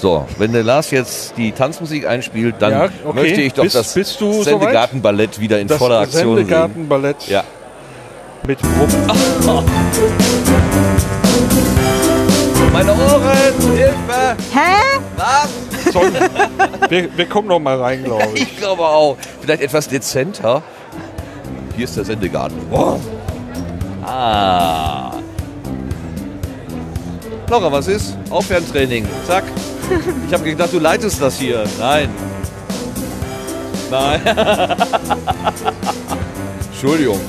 So, wenn der Lars jetzt die Tanzmusik einspielt, dann Ja, okay. möchte ich doch Bist- das bist du Sendegartenballett wieder in Das voller Aktion sehen. Sendegartenballett Ja. mit Wupp. Meine Ohren, Hilfe! Hä? Was? Soll, wir, wir kommen noch mal rein, glaube ich. Ich glaube auch. Vielleicht etwas dezenter. Hier ist der Sendegarten. Oh. Ah. Laura, was ist? Aufwärmtraining. Zack. Ich habe gedacht, du leitest das hier. Nein. Nein. Entschuldigung.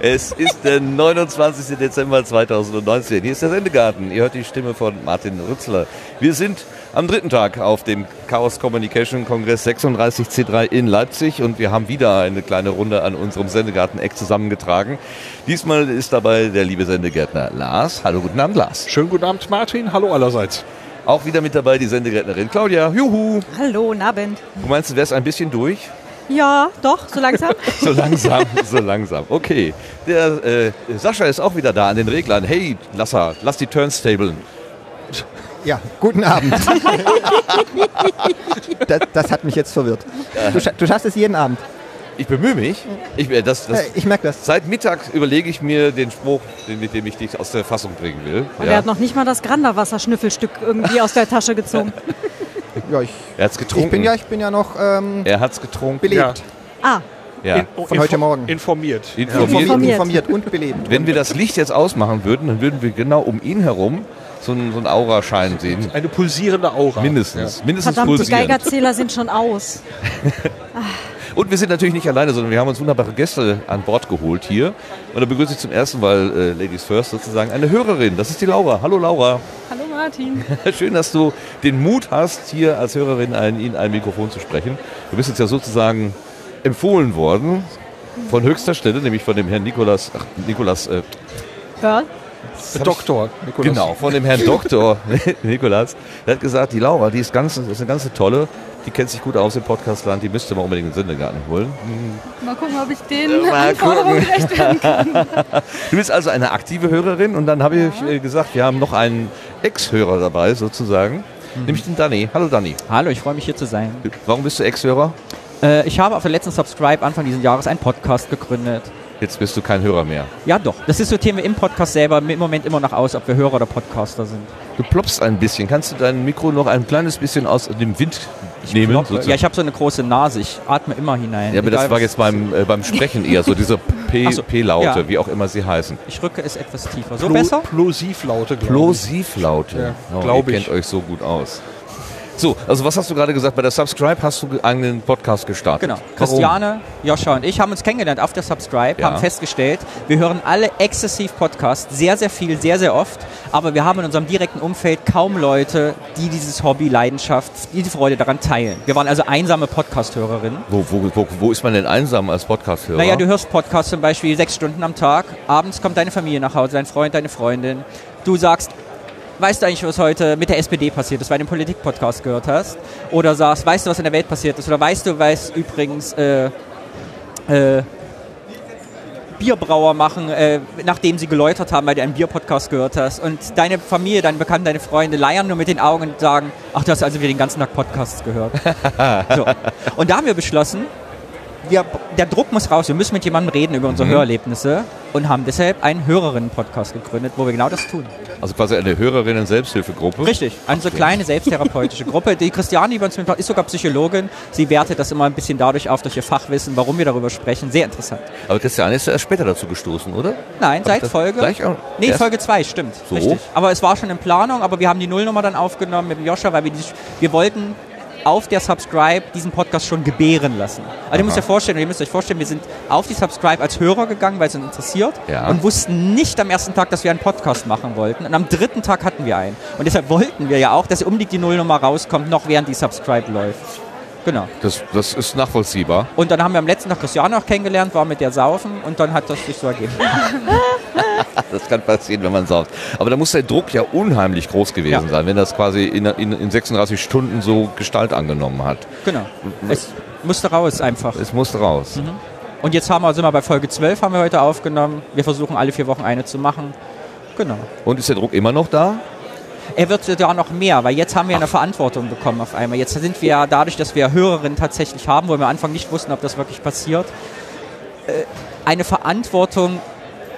Es ist der 29. Dezember 2019. Hier ist der Sendegarten. Ihr hört die Stimme von Martin Rützler. Wir sind am dritten Tag auf dem Chaos Communication Kongress 36C3 in Leipzig und wir haben wieder eine kleine Runde an unserem Sendegarten-Eck zusammengetragen. Diesmal ist dabei der liebe Sendegärtner Lars. Hallo, guten Abend, Lars. Schönen guten Abend, Martin. Hallo allerseits. Auch wieder mit dabei die Sendegärtnerin Claudia. Juhu. Hallo, guten Abend. Du meinst, du wärst ein bisschen durch? Ja, doch, so langsam. So langsam, so langsam. Okay. Der äh, Sascha ist auch wieder da an den Reglern. Hey, Lasser, lass die Turnstablen. Ja, guten Abend. das, das hat mich jetzt verwirrt. Du, scha du schaffst es jeden Abend. Ich bemühe mich. Ich, äh, das, das, Ich merke das. seit Mittag überlege ich mir den Spruch, den, mit dem ich dich aus der Fassung bringen will. Und er hat noch nicht mal das Granderwasser-Schnüffelstück irgendwie aus der Tasche gezogen. Ja, ich, Er hat's getrunken. ich, bin ja, ich bin ja noch ähm, er hat's getrunken. belebt. Ah, Ja. In- Von heute Morgen. Informiert. Informiert. Informiert. informiert und belebt. Wenn wir das Licht jetzt ausmachen würden, dann würden wir genau um ihn herum so einen, so einen Auraschein sehen. Eine pulsierende Aura. Mindestens. Mindestens verdammt, die pulsierend. Geigerzähler sind schon aus. Und wir sind natürlich nicht alleine, sondern wir haben uns wunderbare Gäste an Bord geholt hier. Und da begrüße ich zum ersten Mal, äh, Ladies First sozusagen, eine Hörerin. Das ist die Laura. Hallo Laura. Hallo Martin. Schön, dass du den Mut hast, hier als Hörerin ein, in ein Mikrofon zu sprechen. Du bist jetzt ja sozusagen empfohlen worden von höchster Stelle, nämlich von dem Herrn Nikolas, ach, Nikolas, äh, Hör? Der Doktor. Nikolaus. genau, von dem Herrn Doktor Nikolas. Der hat gesagt, die Laura, die ist, ganz, ist eine ganz tolle, die kennt sich gut aus im Podcastland, die müsste man unbedingt in den Sendegarten holen. Mal gucken, ob ich den Mal Anforderungen gerecht werden kann. Du bist also eine aktive Hörerin und dann habe ich äh, gesagt, wir haben noch einen Ex-Hörer dabei sozusagen, nämlich den Danny. Hallo Danny. Hallo, ich freue mich hier zu sein. Warum bist du Ex-Hörer? Äh, ich habe auf der letzten Subscribe Anfang dieses Jahres einen Podcast gegründet. Jetzt bist du kein Hörer mehr. Ja, doch. Das diskutieren wir im Podcast selber im Moment immer noch aus, ob wir Hörer oder Podcaster sind. Du ploppst ein bisschen. Kannst du dein Mikro noch ein kleines bisschen aus dem Wind nehmen? Kloppe. sozusagen? Ja, ich habe so eine große Nase. Ich atme immer hinein. ja, aber das Egal, war was- jetzt beim, äh, beim Sprechen eher so, diese P- Ach so, P-Laute, ja. wie auch immer sie heißen. Ich rücke es etwas tiefer. So Plo besser? Plosivlaute, glaube ich. Plosivlaute. Ja, oh, glaub ihr ich. kennt euch so gut aus. So, also was hast du gerade gesagt? Bei der Subscribe hast du einen Podcast gestartet. Genau. Warum? Christiane, Joscha und ich haben uns kennengelernt auf der Subscribe, Ja. haben festgestellt, wir hören alle exzessiv Podcasts, sehr, sehr viel, sehr, sehr oft, aber wir haben in unserem direkten Umfeld kaum Leute, die dieses Hobby, Leidenschaft, die Freude daran teilen. Wir waren also einsame Podcast-Hörerinnen. Wo, wo, wo, wo ist man denn einsam als Podcast-Hörer? Naja, du hörst Podcasts zum Beispiel sechs Stunden am Tag, abends kommt deine Familie nach Hause, dein Freund, deine Freundin. Du sagst, weißt du eigentlich, was heute mit der SPD passiert ist, weil du den Politik-Podcast gehört hast? Oder sagst, weißt du, was in der Welt passiert ist? Oder weißt du, was übrigens äh, äh, Bierbrauer machen, äh, nachdem sie geläutert haben, weil du einen Bierpodcast gehört hast. Und deine Familie, deine Bekannten, deine Freunde leiern nur mit den Augen und sagen, ach, du hast also wieder den ganzen Tag Podcasts gehört. so. Und da haben wir beschlossen, wir, der Druck muss raus, wir müssen mit jemandem reden über unsere Hörerlebnisse und haben deshalb einen Hörerinnen-Podcast gegründet, wo wir genau das tun. Also quasi eine Hörerinnen-Selbsthilfegruppe. Richtig, eine so kleine selbsttherapeutische Gruppe. Die Christiane, die bei uns mitmacht, ist sogar Psychologin. Sie wertet das immer ein bisschen dadurch auf, durch ihr Fachwissen, warum wir darüber sprechen. Sehr interessant. Aber Christiane ist erst später dazu gestoßen, oder? Nein, seit Folge. gleich auch- nee, Folge 2, stimmt. So? Richtig. Aber es war schon in Planung, aber wir haben die Nullnummer dann aufgenommen mit dem Joscha, weil wir, die, wir wollten auf der Subscribe diesen Podcast schon gebären lassen. Also ihr müsst euch vorstellen, ihr müsst euch vorstellen, wir sind auf die Subscribe als Hörer gegangen, weil es uns interessiert Ja. und wussten nicht am ersten Tag, dass wir einen Podcast machen wollten. Und am dritten Tag hatten wir einen. Und deshalb wollten wir ja auch, dass um die, die Nullnummer rauskommt, noch während die Subscribe läuft. Genau. Das, das ist nachvollziehbar. Und dann haben wir am letzten Tag Christiane auch kennengelernt, war mit der saufen und dann hat das sich so ergeben. Das kann passieren, wenn man sauft. Aber da muss der Druck ja unheimlich groß gewesen Ja. sein, wenn das quasi in, in, in 36 Stunden so Gestalt angenommen hat. Genau. Es musste raus einfach. Es musste raus. Und jetzt haben wir, sind wir bei Folge 12, haben wir heute aufgenommen. Wir versuchen alle vier Wochen eine zu machen. Genau. Und ist der Druck immer noch da? Er wird sogar noch mehr, weil jetzt haben wir eine Verantwortung bekommen auf einmal. Jetzt sind wir ja dadurch, dass wir Hörerinnen tatsächlich haben, wo wir am Anfang nicht wussten, ob das wirklich passiert, äh, eine Verantwortung,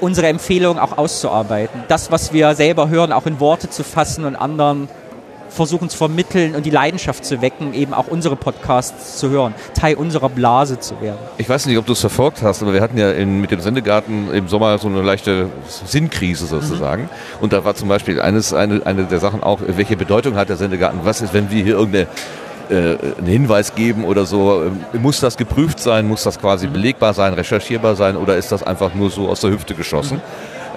unsere Empfehlungen auch auszuarbeiten. Das, was wir selber hören, auch in Worte zu fassen und anderen versuchen zu vermitteln und die Leidenschaft zu wecken, eben auch unsere Podcasts zu hören, Teil unserer Blase zu werden. Ich weiß nicht, ob du es verfolgt hast, aber wir hatten ja in, mit dem Sendegarten im Sommer so eine leichte Sinnkrise sozusagen. Und da war zum Beispiel eines, eine, eine der Sachen auch, welche Bedeutung hat der Sendegarten? Was ist, wenn wir hier irgendeine äh, einen Hinweis geben oder so. Ähm, Muss das geprüft sein? Muss das quasi belegbar sein, recherchierbar sein oder ist das einfach nur so aus der Hüfte geschossen?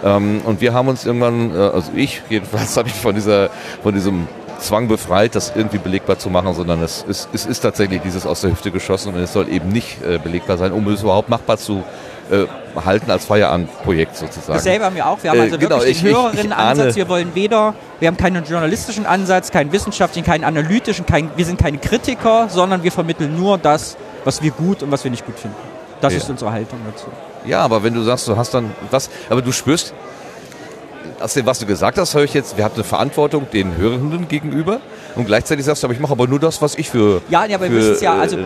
Ähm, und wir haben uns irgendwann, äh, also ich jedenfalls, habe ich von, dieser, von diesem Zwang befreit, das irgendwie belegbar zu machen, sondern es ist, es ist tatsächlich dieses aus der Hüfte geschossen und es soll eben nicht äh, belegbar sein, um es überhaupt machbar zu äh, halten als Feierabendprojekt sozusagen. Dasselbe haben wir auch. Wir haben Äh, also genau, wirklich ich- den Hörerinnen-Ansatz. ahne- Wir wollen weder, wir haben keinen journalistischen Ansatz, keinen wissenschaftlichen, keinen analytischen, kein, wir sind keine Kritiker, sondern wir vermitteln nur das, was wir gut und was wir nicht gut finden. Das Ja. ist unsere Haltung dazu. Ja, aber wenn du sagst, du hast dann was, aber du spürst, aus dem, was du gesagt hast, höre ich jetzt, wir haben eine Verantwortung den Hörenden gegenüber und gleichzeitig sagst du, aber ich mache aber nur das, was ich für. Ja, ja, aber wir für, müssen es ja, also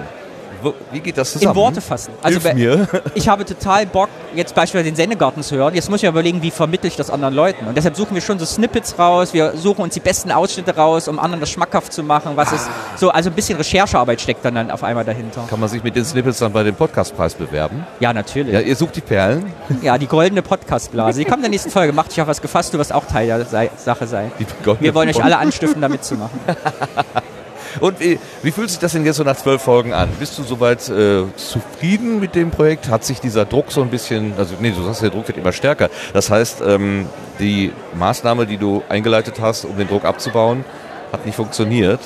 wie geht das zusammen? in Worte fassen. Also Hilf mir. ich habe total Bock, jetzt beispielsweise den Sendegarten zu hören. Jetzt muss ich mir überlegen, wie vermittle ich das anderen Leuten. Und deshalb suchen wir schon so Snippets raus. Wir suchen uns die besten Ausschnitte raus, um anderen das schmackhaft zu machen. Was ist so, also ein bisschen Recherchearbeit steckt dann, dann auf einmal dahinter. Kann man sich mit den Snippets dann bei dem Podcastpreis bewerben? Ja, natürlich. Ja, Ja, ihr sucht die Perlen. die goldene Podcastblase. Die kommt in der nächsten Folge. Macht dich auf was gefasst, du wirst auch Teil der Sache sein. Wir wollen euch alle anstiften, da mitzumachen. Und wie, wie fühlt sich das denn jetzt so nach zwölf Folgen an? Bist du soweit äh, zufrieden mit dem Projekt? Hat sich dieser Druck so ein bisschen, also nee, du sagst, der Druck wird immer stärker. Das heißt, ähm, die Maßnahme, die du eingeleitet hast, um den Druck abzubauen, hat nicht funktioniert.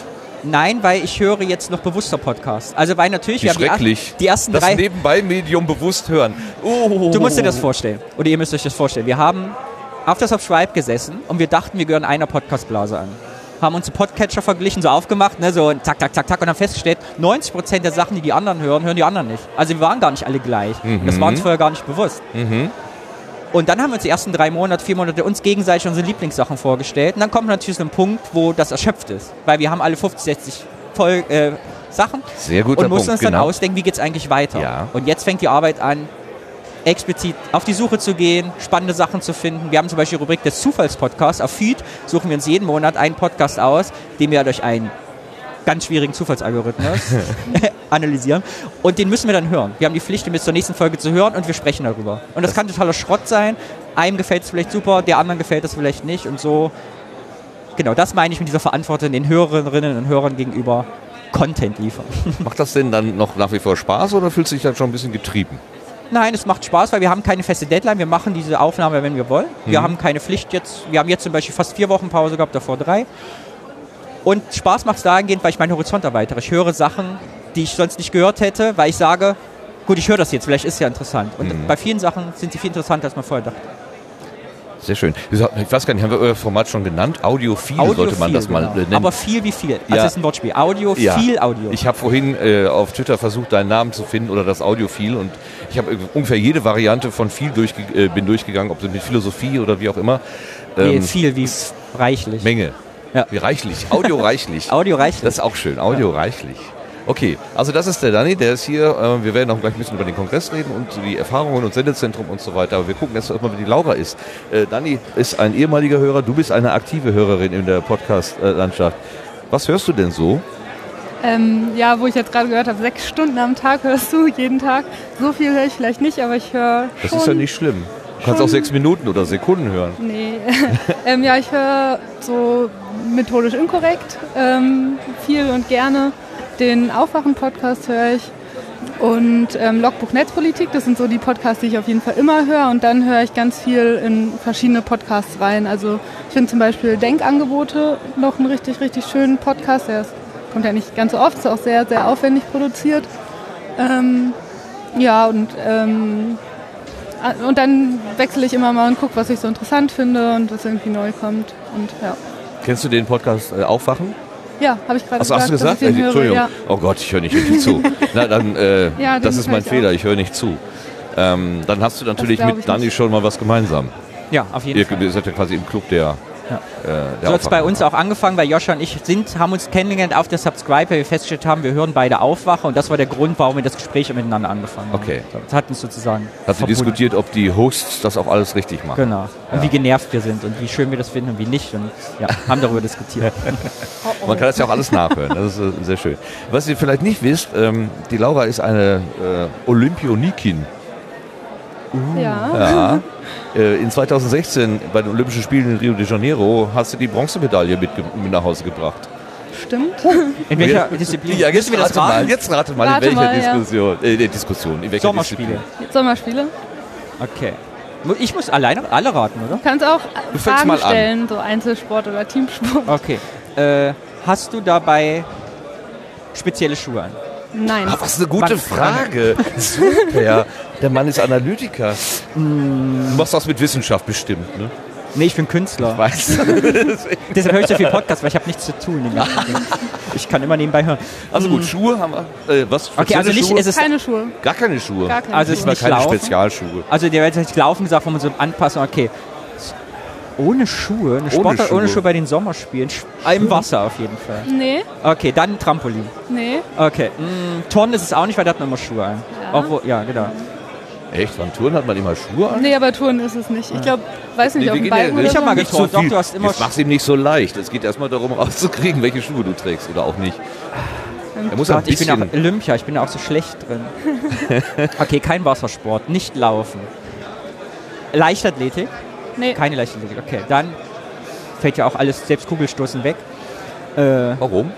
Nein, weil ich höre jetzt noch bewusster Podcast. Also weil natürlich, Wie wir haben die, schrecklich. er- die ersten das drei... Nebenbei-Medium bewusst hören. Oh. Du musst dir das vorstellen. Oder ihr müsst euch das vorstellen. Wir haben auf das Subscribe gesessen und wir dachten, wir gehören einer Podcastblase an. Haben uns Podcatcher verglichen, so aufgemacht, ne, so zack, zack, zack, zack und haben festgestellt, 90% der Sachen, die die anderen hören, hören die anderen nicht. Also wir waren gar nicht alle gleich. Und Das war uns vorher gar nicht bewusst. Und dann haben wir uns die ersten drei Monate, vier Monate uns gegenseitig unsere Lieblingssachen vorgestellt. Und dann kommt natürlich so ein Punkt, wo das erschöpft ist. Weil wir haben alle 50, 60 Voll, äh, Sachen Sehr guter und mussten Punkt, uns dann genau. ausdenken, wie geht es eigentlich weiter. Ja. Und jetzt fängt die Arbeit an, explizit auf die Suche zu gehen, spannende Sachen zu finden. Wir haben zum Beispiel die Rubrik des Zufallspodcasts. Auf Feed suchen wir uns jeden Monat einen Podcast aus, den wir durch einen ganz schwierigen Zufallsalgorithmus analysieren. Und den müssen wir dann hören. Wir haben die Pflicht, den bis zur nächsten Folge zu hören und wir sprechen darüber. Und das, kann totaler Schrott sein. Einem gefällt es vielleicht super, der anderen gefällt es vielleicht nicht. Und so, genau, das meine ich mit dieser Verantwortung den Hörerinnen und Hörern gegenüber. Content liefern. Macht das denn dann noch nach wie vor Spaß oder fühlst du dich dann schon ein bisschen getrieben? Nein, es macht Spaß, weil wir haben keine feste Deadline. Wir machen diese Aufnahme, wenn wir wollen. Wir Mhm. haben keine Pflicht jetzt. Wir haben jetzt zum Beispiel fast vier Wochen Pause gehabt, davor drei. Und Spaß macht es dahingehend, weil ich meinen Horizont erweitere. Ich höre Sachen, die ich sonst nicht gehört hätte, weil ich sage, gut, ich höre das jetzt, vielleicht ist es ja interessant. Und Mhm. bei vielen Sachen sind sie viel interessanter, als man vorher dachte. Sehr schön. Ich weiß gar nicht, haben wir euer Format schon genannt? Audiophil sollte man das mal genau. nennen. Aber viel wie viel. Also Ja. das ist ein Wortspiel. Audio, Ja. viel Audio. Ich habe vorhin äh, auf Twitter versucht, deinen Namen zu finden oder das Audiophil und ich habe ungefähr jede Variante von viel durchge äh, bin durchgegangen, ob mit Philosophie oder wie auch immer. Nee, Ähm, viel wie reichlich. Menge. Ja. Wie reichlich. Audio reichlich. Audio reichlich. Das ist auch schön. Audio reichlich. Okay, also das ist der Dani, der ist hier. Äh, wir werden auch gleich ein bisschen über den Kongress reden und die Erfahrungen und Sendezentrum und so weiter. Aber wir gucken jetzt erstmal, wie die Laura ist. Äh, Dani ist ein ehemaliger Hörer, du bist eine aktive Hörerin in der Podcast-Landschaft. Was hörst du denn so? Ähm, ja, wo ich jetzt gerade gehört habe, sechs Stunden am Tag hörst du jeden Tag. So viel höre ich vielleicht nicht, aber ich höre Das ist ja nicht schlimm. Du kannst auch sechs Minuten oder Sekunden hören. Nee. ähm, ja, ich höre so methodisch inkorrekt ähm, viel und gerne. Den Aufwachen-Podcast höre ich. Und ähm, Logbuch Netzpolitik, das sind so die Podcasts, die ich auf jeden Fall immer höre. Und dann höre ich ganz viel in verschiedene Podcasts rein. Also ich finde zum Beispiel Denkangebote noch einen richtig, richtig schönen Podcast. Der ist, kommt ja nicht ganz so oft, ist auch sehr, sehr aufwendig produziert. Ähm, ja, und ähm, und dann wechsle ich immer mal und gucke, was ich so interessant finde und was irgendwie neu kommt. Und ja, Kennst du den Podcast äh, Aufwachen? Ja habe ich gerade Achso, hast du gesagt? ich Äh, höre. Entschuldigung. Ja. Oh Gott, ich höre nicht richtig zu. Na, dann, äh, Ja, das ist höre mein ich Fehler, auch. ich höre nicht zu. Ähm, dann hast du natürlich mit Dani schon mal was gemeinsam. ja, auf jeden Ihr Fall. ihr seid ja quasi im Club der Ja. Äh, So hat es bei uns auch angefangen, weil Joscha und ich sind, haben uns kennengelernt auf der Subscribe, weil wir festgestellt haben, wir hören beide Aufwacher und das war der Grund, warum wir das Gespräch miteinander angefangen haben. Okay. Das hat uns sozusagen Hat sie diskutiert, ob die Hosts das auch alles richtig machen. Genau. Und wie genervt wir sind und wie schön wir das finden und wie nicht. Und ja, haben darüber diskutiert. Man kann das ja auch alles nachhören. Das ist äh, sehr schön. Was ihr vielleicht nicht wisst, ähm, die Laura ist eine äh, Olympionikin. Ja. Ja. Äh, in 2016 bei den Olympischen Spielen in Rio de Janeiro hast du die Bronzemedaille mit, mit nach Hause gebracht. Stimmt. In welcher Disziplin? Ja, jetzt rate mal, raten? jetzt rate mal, Rate in welcher mal, ja. Diskussion, äh, die Diskussion, in welcher Sommerspiele. Disziplin. Sommerspiele. Okay. Ich muss alleine alle raten, oder? Du kannst auch Du Fragen mal an. stellen, so Einzelsport oder Teamsport. Okay. Äh, hast du dabei spezielle Schuhe an? Nein. Ah, was eine gute? Frage. Super. Der Mann ist Analytiker. Du machst das mit Wissenschaft bestimmt, ne? Nee, ich bin Künstler. Weißt Deshalb höre ich so viel Podcast, weil ich habe nichts zu tun. Ich kann immer nebenbei hören. Also gut, Schuhe haben wir. Äh, was? Okay, also nicht, Schuhe? es ist, Keine Schuhe. Gar keine Schuhe. Gar keine Also es Schuhe. ist Nicht keine laufen? Spezialschuhe. also der wird halt laufen gesagt, wo man so anpassen, okay. Ohne Schuhe, eine Sportart ohne Schuhe. Schuhe bei den Sommerspielen, im Wasser auf jeden Fall. Nee, Okay, dann Trampolin. nee. Okay, mm, Turnen ist es auch nicht, weil da hat man immer Schuhe an. Ja. Obwohl, ja, genau. Echt? Beim Touren hat man immer Schuhe an? Nee, aber Touren ist es nicht. Ich glaube, weiß nicht, Nee, auf dem gehen ja Ich hab so. mal Nicht geturnt. so viel. Doch, du hast immer Jetzt mach's ihm nicht so leicht. Es geht erstmal darum, rauszukriegen, welche Schuhe du trägst oder auch nicht. Er muss ein Gott, ich bin auch. Olympia, ich bin auch so schlecht drin. okay, kein Wassersport, nicht laufen. Leichtathletik? Nee, Keine Leichtathletik, okay. Dann fällt ja auch alles, selbst Kugelstoßen weg. Äh, Warum?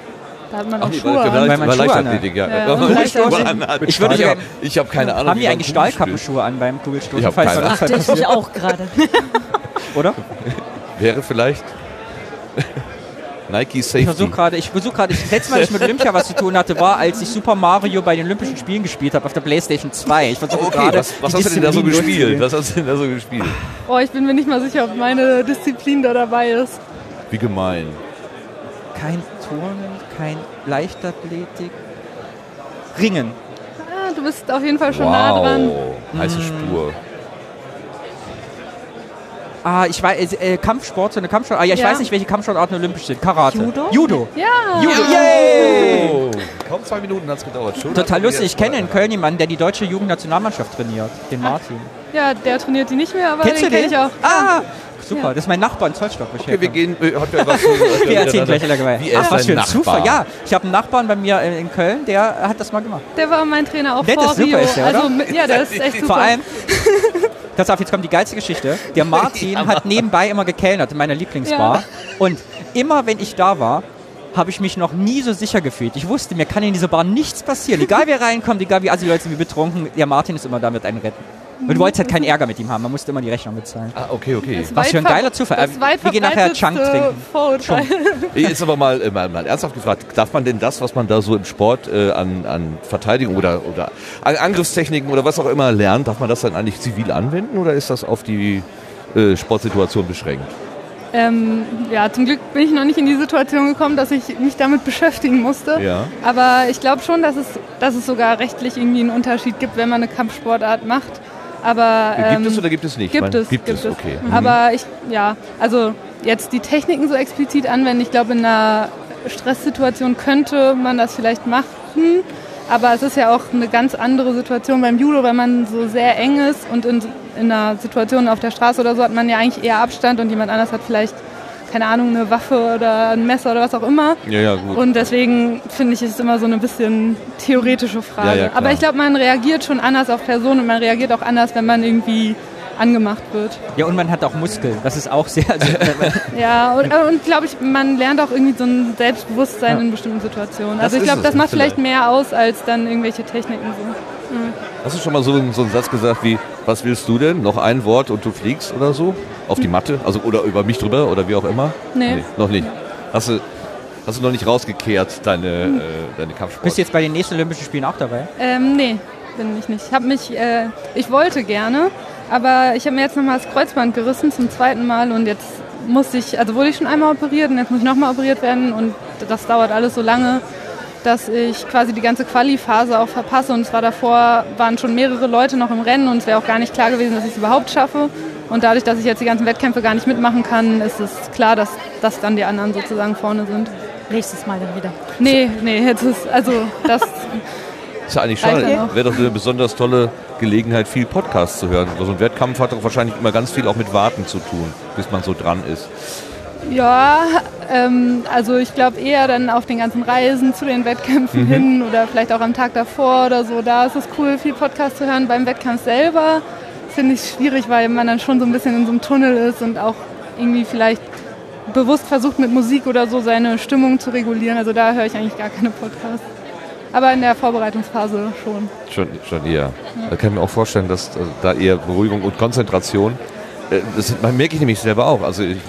Da hat man Ach auch nee, Schuhe weil, an. weil, man Schuhe Leichtathletik, ja. Ja, ja, Leichtathletik. Anhat. Ich würde ich habe hab keine Ahnung. haben die eigentlich Stahlkappenschuhe an beim Kugelstoßen? Ich hab Falls keine da ein Unfall Dachte ich auch gerade. Oder? Wäre vielleicht Nike Ich versuche Safety. gerade, ich versuche gerade, ich- das letzte Mal, als ich mit Olympia was zu tun hatte, war, als ich Super Mario bei den Olympischen Spielen gespielt habe auf der Playstation 2. Ich versuche Okay, gerade. was, was die hast du denn da so gespielt? Was hast du denn da so gespielt? Oh, ich bin mir nicht mal sicher, ob meine Disziplin da dabei ist. Wie gemein. Kein Turnen, kein Leichtathletik. Ringen. Ah, du bist auf jeden Fall schon nah dran. Wow, heiße Spur. Ah, ich weiß, äh, Kampfsport, so eine Kampfsport. Ah, ja, ich Ja. weiß nicht, welche Kampfsportarten olympisch sind. Karate. Judo? Judo. Ja. Judo. Yay! Oh, kaum zwei Minuten hat es gedauert. Schon Total lustig. Ich kenne in Köln jemanden, der die deutsche Jugendnationalmannschaft trainiert. Den Martin. ja, der trainiert die nicht mehr, aber Kennst du den kenne den? ich auch. Ah, super. Ja. Das ist mein Nachbar in Zollstock. Okay, wir gehen. äh, Hat ja was Wir erzählen gleich in der Gemeinde. Wie er Ach, was für ein Zufall. Nachbar? Ja, ich habe einen Nachbarn bei mir in in Köln, der hat das mal gemacht. Der war mein Trainer auch Nett vor ist super, Rio. ist der, oder? also, ja, der ist echt super. Vor allem, pass auf, jetzt kommt die geilste Geschichte. Der Martin hat nebenbei immer gekellnert in meiner Lieblingsbar. Und immer wenn ich da war, habe ich mich noch nie so sicher gefühlt. Ich wusste, mir kann in dieser Bar nichts passieren. Egal wer reinkommt, egal wie assi Leute sind, wie betrunken, der Martin ist immer da mit einem retten. Und du wolltest halt keinen Ärger mit ihm haben, man musste immer die Rechnung bezahlen. Ah, okay, okay. Das Was für ein geiler Zufall. Das weit wir gehen nachher Chunk trinken. Vorurteil. Jetzt aber mal, äh, mal, mal ernsthaft gefragt, darf man denn das, was man da so im Sport äh, an, an Verteidigung oder, oder an Angriffstechniken oder was auch immer lernt, darf man das dann eigentlich zivil anwenden oder ist das auf die äh, Sportsituation beschränkt? Ähm, ja, zum Glück bin ich noch nicht in die Situation gekommen, dass ich mich damit beschäftigen musste. Ja. Aber ich glaube schon, dass es, dass es sogar rechtlich irgendwie einen Unterschied gibt, wenn man eine Kampfsportart macht. Aber Äh, ähm, gibt es oder gibt es nicht? Gibt meine, es, Gibt, es, okay. Mhm. Aber ich, ja, also jetzt die Techniken so explizit anwenden, ich glaube, in einer Stresssituation könnte man das vielleicht machen. Aber es ist ja auch eine ganz andere Situation beim Judo, weil man so sehr eng ist und in, in einer Situation auf der Straße oder so hat man ja eigentlich eher Abstand und jemand anders hat vielleicht, keine Ahnung, eine Waffe oder ein Messer oder was auch immer. Ja, ja, gut. Und deswegen finde ich, ist es immer so eine bisschen theoretische Frage. Ja. Aber ich glaube, man reagiert schon anders auf Personen und man reagiert auch anders, wenn man irgendwie angemacht wird. Ja, und man hat auch Muskeln. Das ist auch sehr. Ja, und, und glaube ich, man lernt auch irgendwie so ein Selbstbewusstsein Ja. in bestimmten Situationen. Das Also ich ist glaube, das macht vielleicht. vielleicht mehr aus als dann irgendwelche Techniken so. Hast du schon mal so, so einen Satz gesagt wie, was willst du denn? Noch ein Wort und du fliegst oder so? Auf die Matte? Also oder über mich drüber oder wie auch immer? Nee. noch nicht. Hast du, hast du noch nicht rausgekehrt, deine, äh, deine Kampfsport? bist du jetzt bei den nächsten Olympischen Spielen auch dabei? Ähm, nee, bin ich nicht. Ich habe mich, äh, ich wollte gerne, aber ich habe mir jetzt nochmal das Kreuzband gerissen zum zweiten Mal und jetzt muss ich, also wurde ich schon einmal operiert und jetzt muss ich nochmal operiert werden und das dauert alles so lange, dass ich quasi die ganze Quali-Phase auch verpasse und zwar davor waren schon mehrere Leute noch im Rennen und es wäre auch gar nicht klar gewesen, dass ich es überhaupt schaffe. Und dadurch, dass ich jetzt die ganzen Wettkämpfe gar nicht mitmachen kann, ist es klar, dass, dass dann die anderen sozusagen vorne sind. Nächstes Mal dann wieder. Nee, nee, jetzt ist, also das, Ist ja eigentlich schade. noch. Wäre doch eine besonders tolle Gelegenheit, viel Podcast zu hören. So ein Wettkampf hat doch wahrscheinlich immer ganz viel auch mit Warten zu tun, bis man so dran ist. ja, ähm, also ich glaube eher dann auf den ganzen Reisen zu den Wettkämpfen Mhm. hin oder vielleicht auch am Tag davor oder so. Da ist es cool, viel Podcast zu hören. Beim Wettkampf selber finde ich schwierig, weil man dann schon so ein bisschen in so einem Tunnel ist und auch irgendwie vielleicht bewusst versucht mit Musik oder so seine Stimmung zu regulieren. Also da höre ich eigentlich gar keine Podcasts. Aber in der Vorbereitungsphase schon. Schon, schon eher. Da kann ich mir auch vorstellen, dass äh, da eher Beruhigung und Konzentration, äh, das merke ich nämlich selber auch. Also ich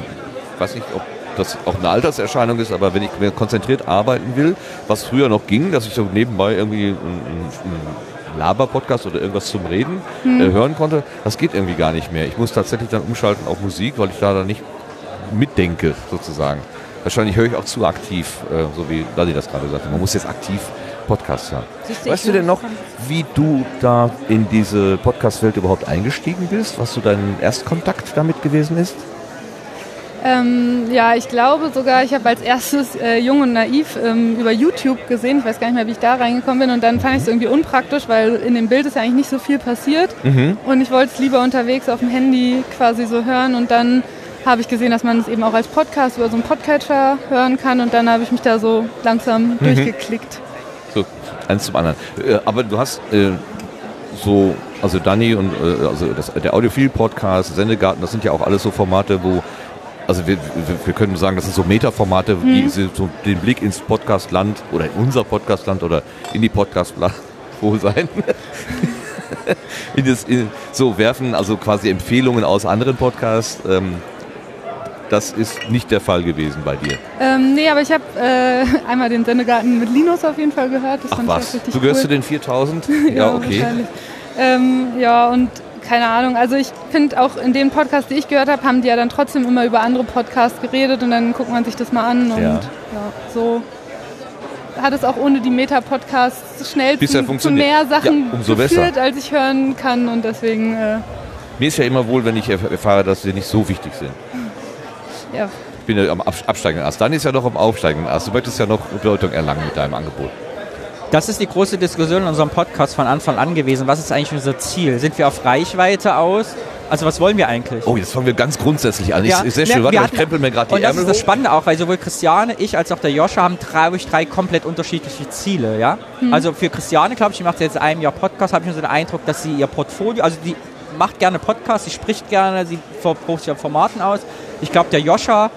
weiß nicht, ob das auch eine Alterserscheinung ist, aber wenn ich mir konzentriert arbeiten will, was früher noch ging, dass ich so nebenbei irgendwie einen, einen Laber-Podcast oder irgendwas zum Reden äh, hören konnte, das geht irgendwie gar nicht mehr. Ich muss tatsächlich dann umschalten auf Musik, weil ich da dann nicht mitdenke, sozusagen. Wahrscheinlich höre ich auch zu aktiv, äh, so wie Ladi das gerade sagte. Man muss jetzt aktiv Podcasts hören. Weißt du denn noch, wie du da in diese Podcast-Welt überhaupt eingestiegen bist? Was so dein Erstkontakt damit gewesen ist? Ähm, ja, ich glaube sogar, ich habe als erstes äh, Jung und Naiv ähm, über YouTube gesehen. Ich weiß gar nicht mehr, wie ich da reingekommen bin. Und dann fand ich es irgendwie unpraktisch, weil in dem Bild ist ja eigentlich nicht so viel passiert. Und ich wollte es lieber unterwegs auf dem Handy quasi so hören. Und dann habe ich gesehen, dass man es eben auch als Podcast über so einen Podcatcher hören kann. Und dann habe ich mich da so langsam durchgeklickt. So, eins zum anderen. Äh, aber du hast äh, so, also Danny und äh, also das, der Audiophil-Podcast, Sendegarten, das sind ja auch alles so Formate, wo, also wir, wir, können sagen, das sind so Metaformate, die so den Blick ins Podcastland oder in unser Podcastland oder in die Podcastland sein. in das, in, so werfen, also quasi Empfehlungen aus anderen Podcasts. Ähm, das ist nicht der Fall gewesen bei dir. Ähm, nee, aber ich habe äh, einmal den Sendegarten mit Linus auf jeden Fall gehört. Das Ach fand ich was, auch richtig du gehörst cool. zu den 4000? ja, okay. wahrscheinlich. Ähm, ja, und keine Ahnung. Also ich finde auch in den Podcasts, die ich gehört habe, haben die ja dann trotzdem immer über andere Podcasts geredet und dann guckt man sich das mal an und Ja. ja, so hat es auch ohne die Meta-Podcasts schnell Bisher zu, zu mehr Sachen Ja, umso geführt, besser. als ich hören kann und deswegen, äh, Mir ist ja immer wohl, wenn ich erf- erfahre, dass sie nicht so wichtig sind. ja. Ich bin ja am abs- absteigenden Ast. Dann ist ja noch am aufsteigenden Ast. Du möchtest ja noch Bedeutung erlangen mit deinem Angebot. Das ist die große Diskussion in unserem Podcast von Anfang an gewesen. Was ist eigentlich unser Ziel? Sind wir auf Reichweite aus? Also was wollen wir eigentlich? Oh, jetzt fangen wir ganz grundsätzlich an. Ich, Ja, ist sehr schön. Warte, wir mal, ich hatten- krempel mir gerade die Und das Ärmel ist das. Spannende auch, weil sowohl Christiane, ich als auch der Joscha haben drei, drei komplett unterschiedliche Ziele. Ja? Also für Christiane, glaube ich, die macht jetzt seit einem Jahr Podcast, habe ich so den Eindruck, dass sie ihr Portfolio, also die macht gerne Podcasts, sie spricht gerne, sie probiert sich auf Formaten aus. Ich glaube, der Joscha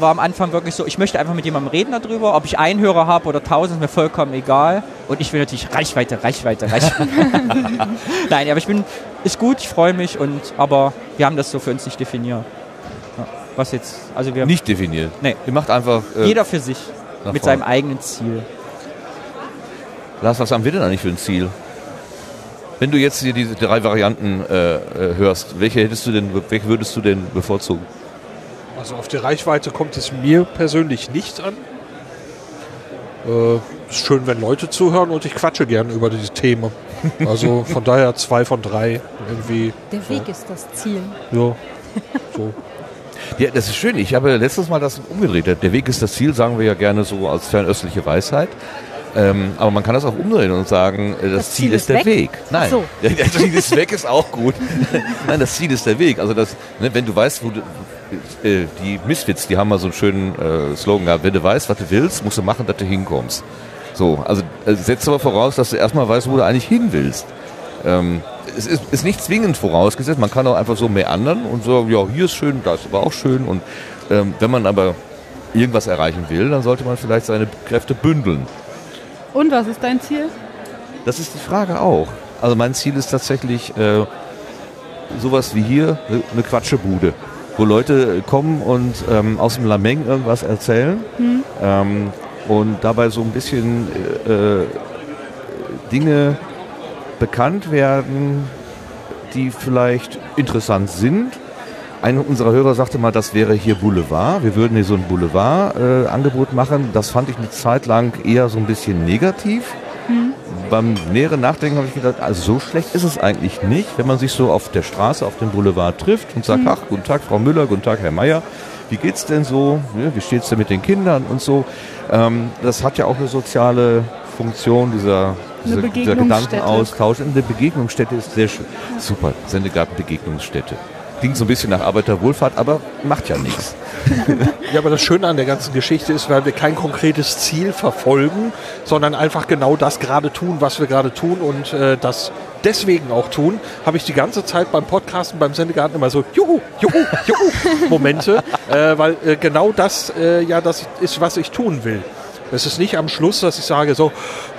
war am Anfang wirklich so, ich möchte einfach mit jemandem reden darüber, ob ich einen Hörer habe oder tausend, ist mir vollkommen egal. Und ich will natürlich Reichweite, Reichweite, Reichweite. Nein, aber ich bin, ist gut, ich freue mich, und, aber wir haben das so für uns nicht definiert. Ja, was jetzt, also wir, Nicht definiert. Nee. Ihr macht einfach. Äh, jeder für sich, mit vorne. seinem eigenen Ziel. Lars, was haben wir denn eigentlich für ein Ziel? Wenn du jetzt hier diese drei Varianten äh, äh, hörst, welche hättest du denn, welche würdest du denn bevorzugen? Also auf die Reichweite kommt es mir persönlich nicht an. Äh, ist schön, wenn Leute zuhören und ich quatsche gern über diese Themen. Also von daher zwei von drei irgendwie. Der Weg ist das Ziel. Ja, so. Ja, das ist schön. Ich habe letztes Mal das umgedreht. Der- Weg ist das Ziel, sagen wir ja gerne so als fernöstliche Weisheit. Ähm, aber man kann das auch umdrehen und sagen, äh, das, Ziel, ist der Weg. Nein, so. das Ziel ist weg ist auch gut. Nein, das Ziel ist der Weg. Also das, ne, wenn du weißt, wo du, äh, die Misfits, die haben mal so einen schönen äh, Slogan gehabt, wenn du weißt, was du willst, musst du machen, dass du hinkommst. So, also äh, setzt aber voraus, dass du erstmal weißt, wo du eigentlich hin willst. Ähm, es ist, ist nicht zwingend vorausgesetzt, man kann auch einfach so meandern und so, ja, hier ist schön, da ist aber auch schön. Und ähm, wenn man aber irgendwas erreichen will, dann sollte man vielleicht seine Kräfte bündeln. Und was ist dein Ziel? Das ist die Frage auch. Also mein Ziel ist tatsächlich äh, sowas wie hier, ne- eine Quatschebude, wo Leute kommen und ähm, aus dem Lameng irgendwas erzählen ähm, und dabei so ein bisschen äh, äh, Dinge bekannt werden, die vielleicht interessant sind. Ein unserer Hörer sagte mal, das wäre hier Boulevard. Wir würden hier so ein Boulevard-Angebot machen. Das fand ich eine Zeit lang eher so ein bisschen negativ, beim näheren Nachdenken habe ich gedacht, also so schlecht ist es eigentlich nicht, wenn man sich so auf der Straße, auf dem Boulevard trifft und sagt, ach, guten Tag, Frau Müller, guten Tag, Herr Meier. Wie geht's denn so? Ja, wie steht's denn mit den Kindern und so? Ähm, das hat ja auch eine soziale Funktion, dieser, dieser, dieser. Gedankenaustausch. Und eine Begegnungsstätte ist sehr schön. Super, Sendegarten Begegnungsstätte. Klingt so ein bisschen nach Arbeiterwohlfahrt, aber macht ja nichts. Ja, aber das Schöne an der ganzen Geschichte ist, weil wir kein konkretes Ziel verfolgen, sondern einfach genau das gerade tun, was wir gerade tun und äh, das deswegen auch tun, habe ich die ganze Zeit beim Podcasten, beim Sendegarten immer so Juhu, Juhu, Juhu Momente, äh, weil äh, genau das äh, ja das ist, was ich tun will. Es ist nicht am Schluss, dass ich sage so,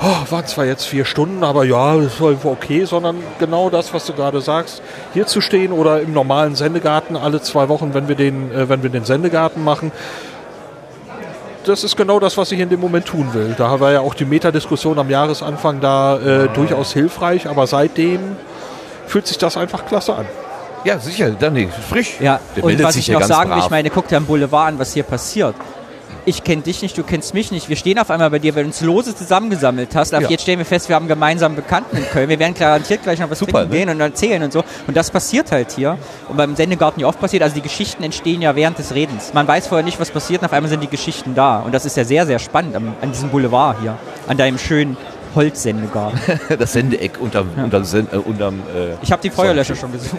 oh, waren zwar jetzt vier Stunden, aber ja, das war okay, sondern genau das, was du gerade sagst, hier zu stehen oder im normalen Sendegarten alle zwei Wochen, wenn wir den, äh, wenn wir den Sendegarten machen, das ist genau das, was ich in dem Moment tun will. Da war ja auch die Metadiskussion am Jahresanfang da äh, durchaus hilfreich, aber seitdem fühlt sich das einfach klasse an. Ja, sicher, Danny, frisch. Ja, Der und was sich ich noch sagen will, brav. ich meine, guck dir am Boulevard an, was hier passiert. Ich kenne dich nicht, du kennst mich nicht. Wir stehen auf einmal bei dir, weil du uns lose zusammengesammelt hast. Aber Ja. jetzt stellen wir fest, wir haben gemeinsam Bekannten in Köln. Wir werden garantiert gleich noch was Super, trinken ne? gehen und erzählen und so. Und das passiert halt hier. Und beim Sendegarten ja oft passiert. Also die Geschichten entstehen ja während des Redens. Man weiß vorher nicht, was passiert und auf einmal sind die Geschichten da. Und das ist ja sehr, sehr spannend am, an diesem Boulevard hier. An deinem schönen Holzsendegarten. Das Sendeeck unterm, unterm, Sen äh, unterm äh, Ich habe die Feuerlöscher schon gesucht.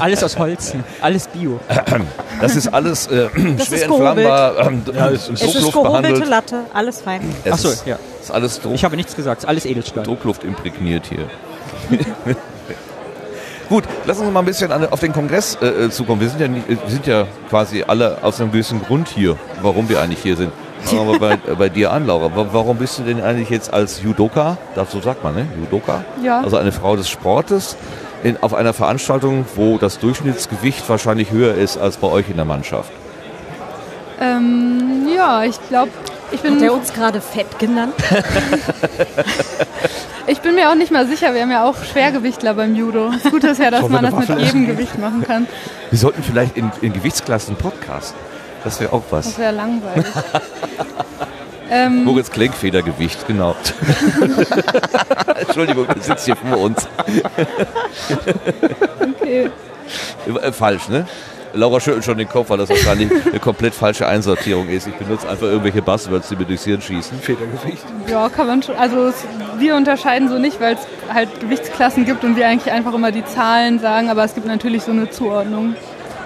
Alles aus Holz, alles Bio. Das ist alles äh, Das schwer ist entflammbar, ähm, ja, Es ist gehobelte behandelt. Latte, alles fein. Es Ach so, ist, ja. ist alles Druck, Ich habe nichts gesagt, alles Edelstahl. Druckluft imprägniert hier. Gut, lass uns mal ein bisschen an, auf den Kongress äh, äh, zukommen. Wir sind, ja nicht, äh, wir sind ja quasi alle aus einem gewissen Grund hier, warum wir eigentlich hier sind. Fangen wir bei, bei dir an, Laura. Wa- Warum bist du denn eigentlich jetzt als Judoka, so sagt man, ne? Judoka? Ja. Also eine Frau des Sportes in, auf einer Veranstaltung, wo das Durchschnittsgewicht wahrscheinlich höher ist als bei euch in der Mannschaft. Ähm, ja, ich glaube, ich bin, Hat er uns gerade fett genannt? ich bin mir auch nicht mal sicher. Wir haben ja auch Schwergewichtler beim Judo. Das Gute ist ja, dass man das mit jedem Gewicht machen kann. Wir sollten vielleicht in, in Gewichtsklassen podcasten. Das wäre auch was. Das wäre langweilig. ähm, Moritz Klenkfedergewicht, genau. Entschuldigung, du sitzt hier vor uns. okay. Äh, Falsch, ne? Laura schüttelt schon den Kopf, weil das wahrscheinlich eine komplett falsche Einsortierung ist. Ich benutze einfach irgendwelche Buzzwords, die mir durchs Hirn schießen. Federgewicht. Ja, kann man schon. Also es, wir unterscheiden so nicht, weil es halt Gewichtsklassen gibt und wir eigentlich einfach immer die Zahlen sagen, aber es gibt natürlich so eine Zuordnung.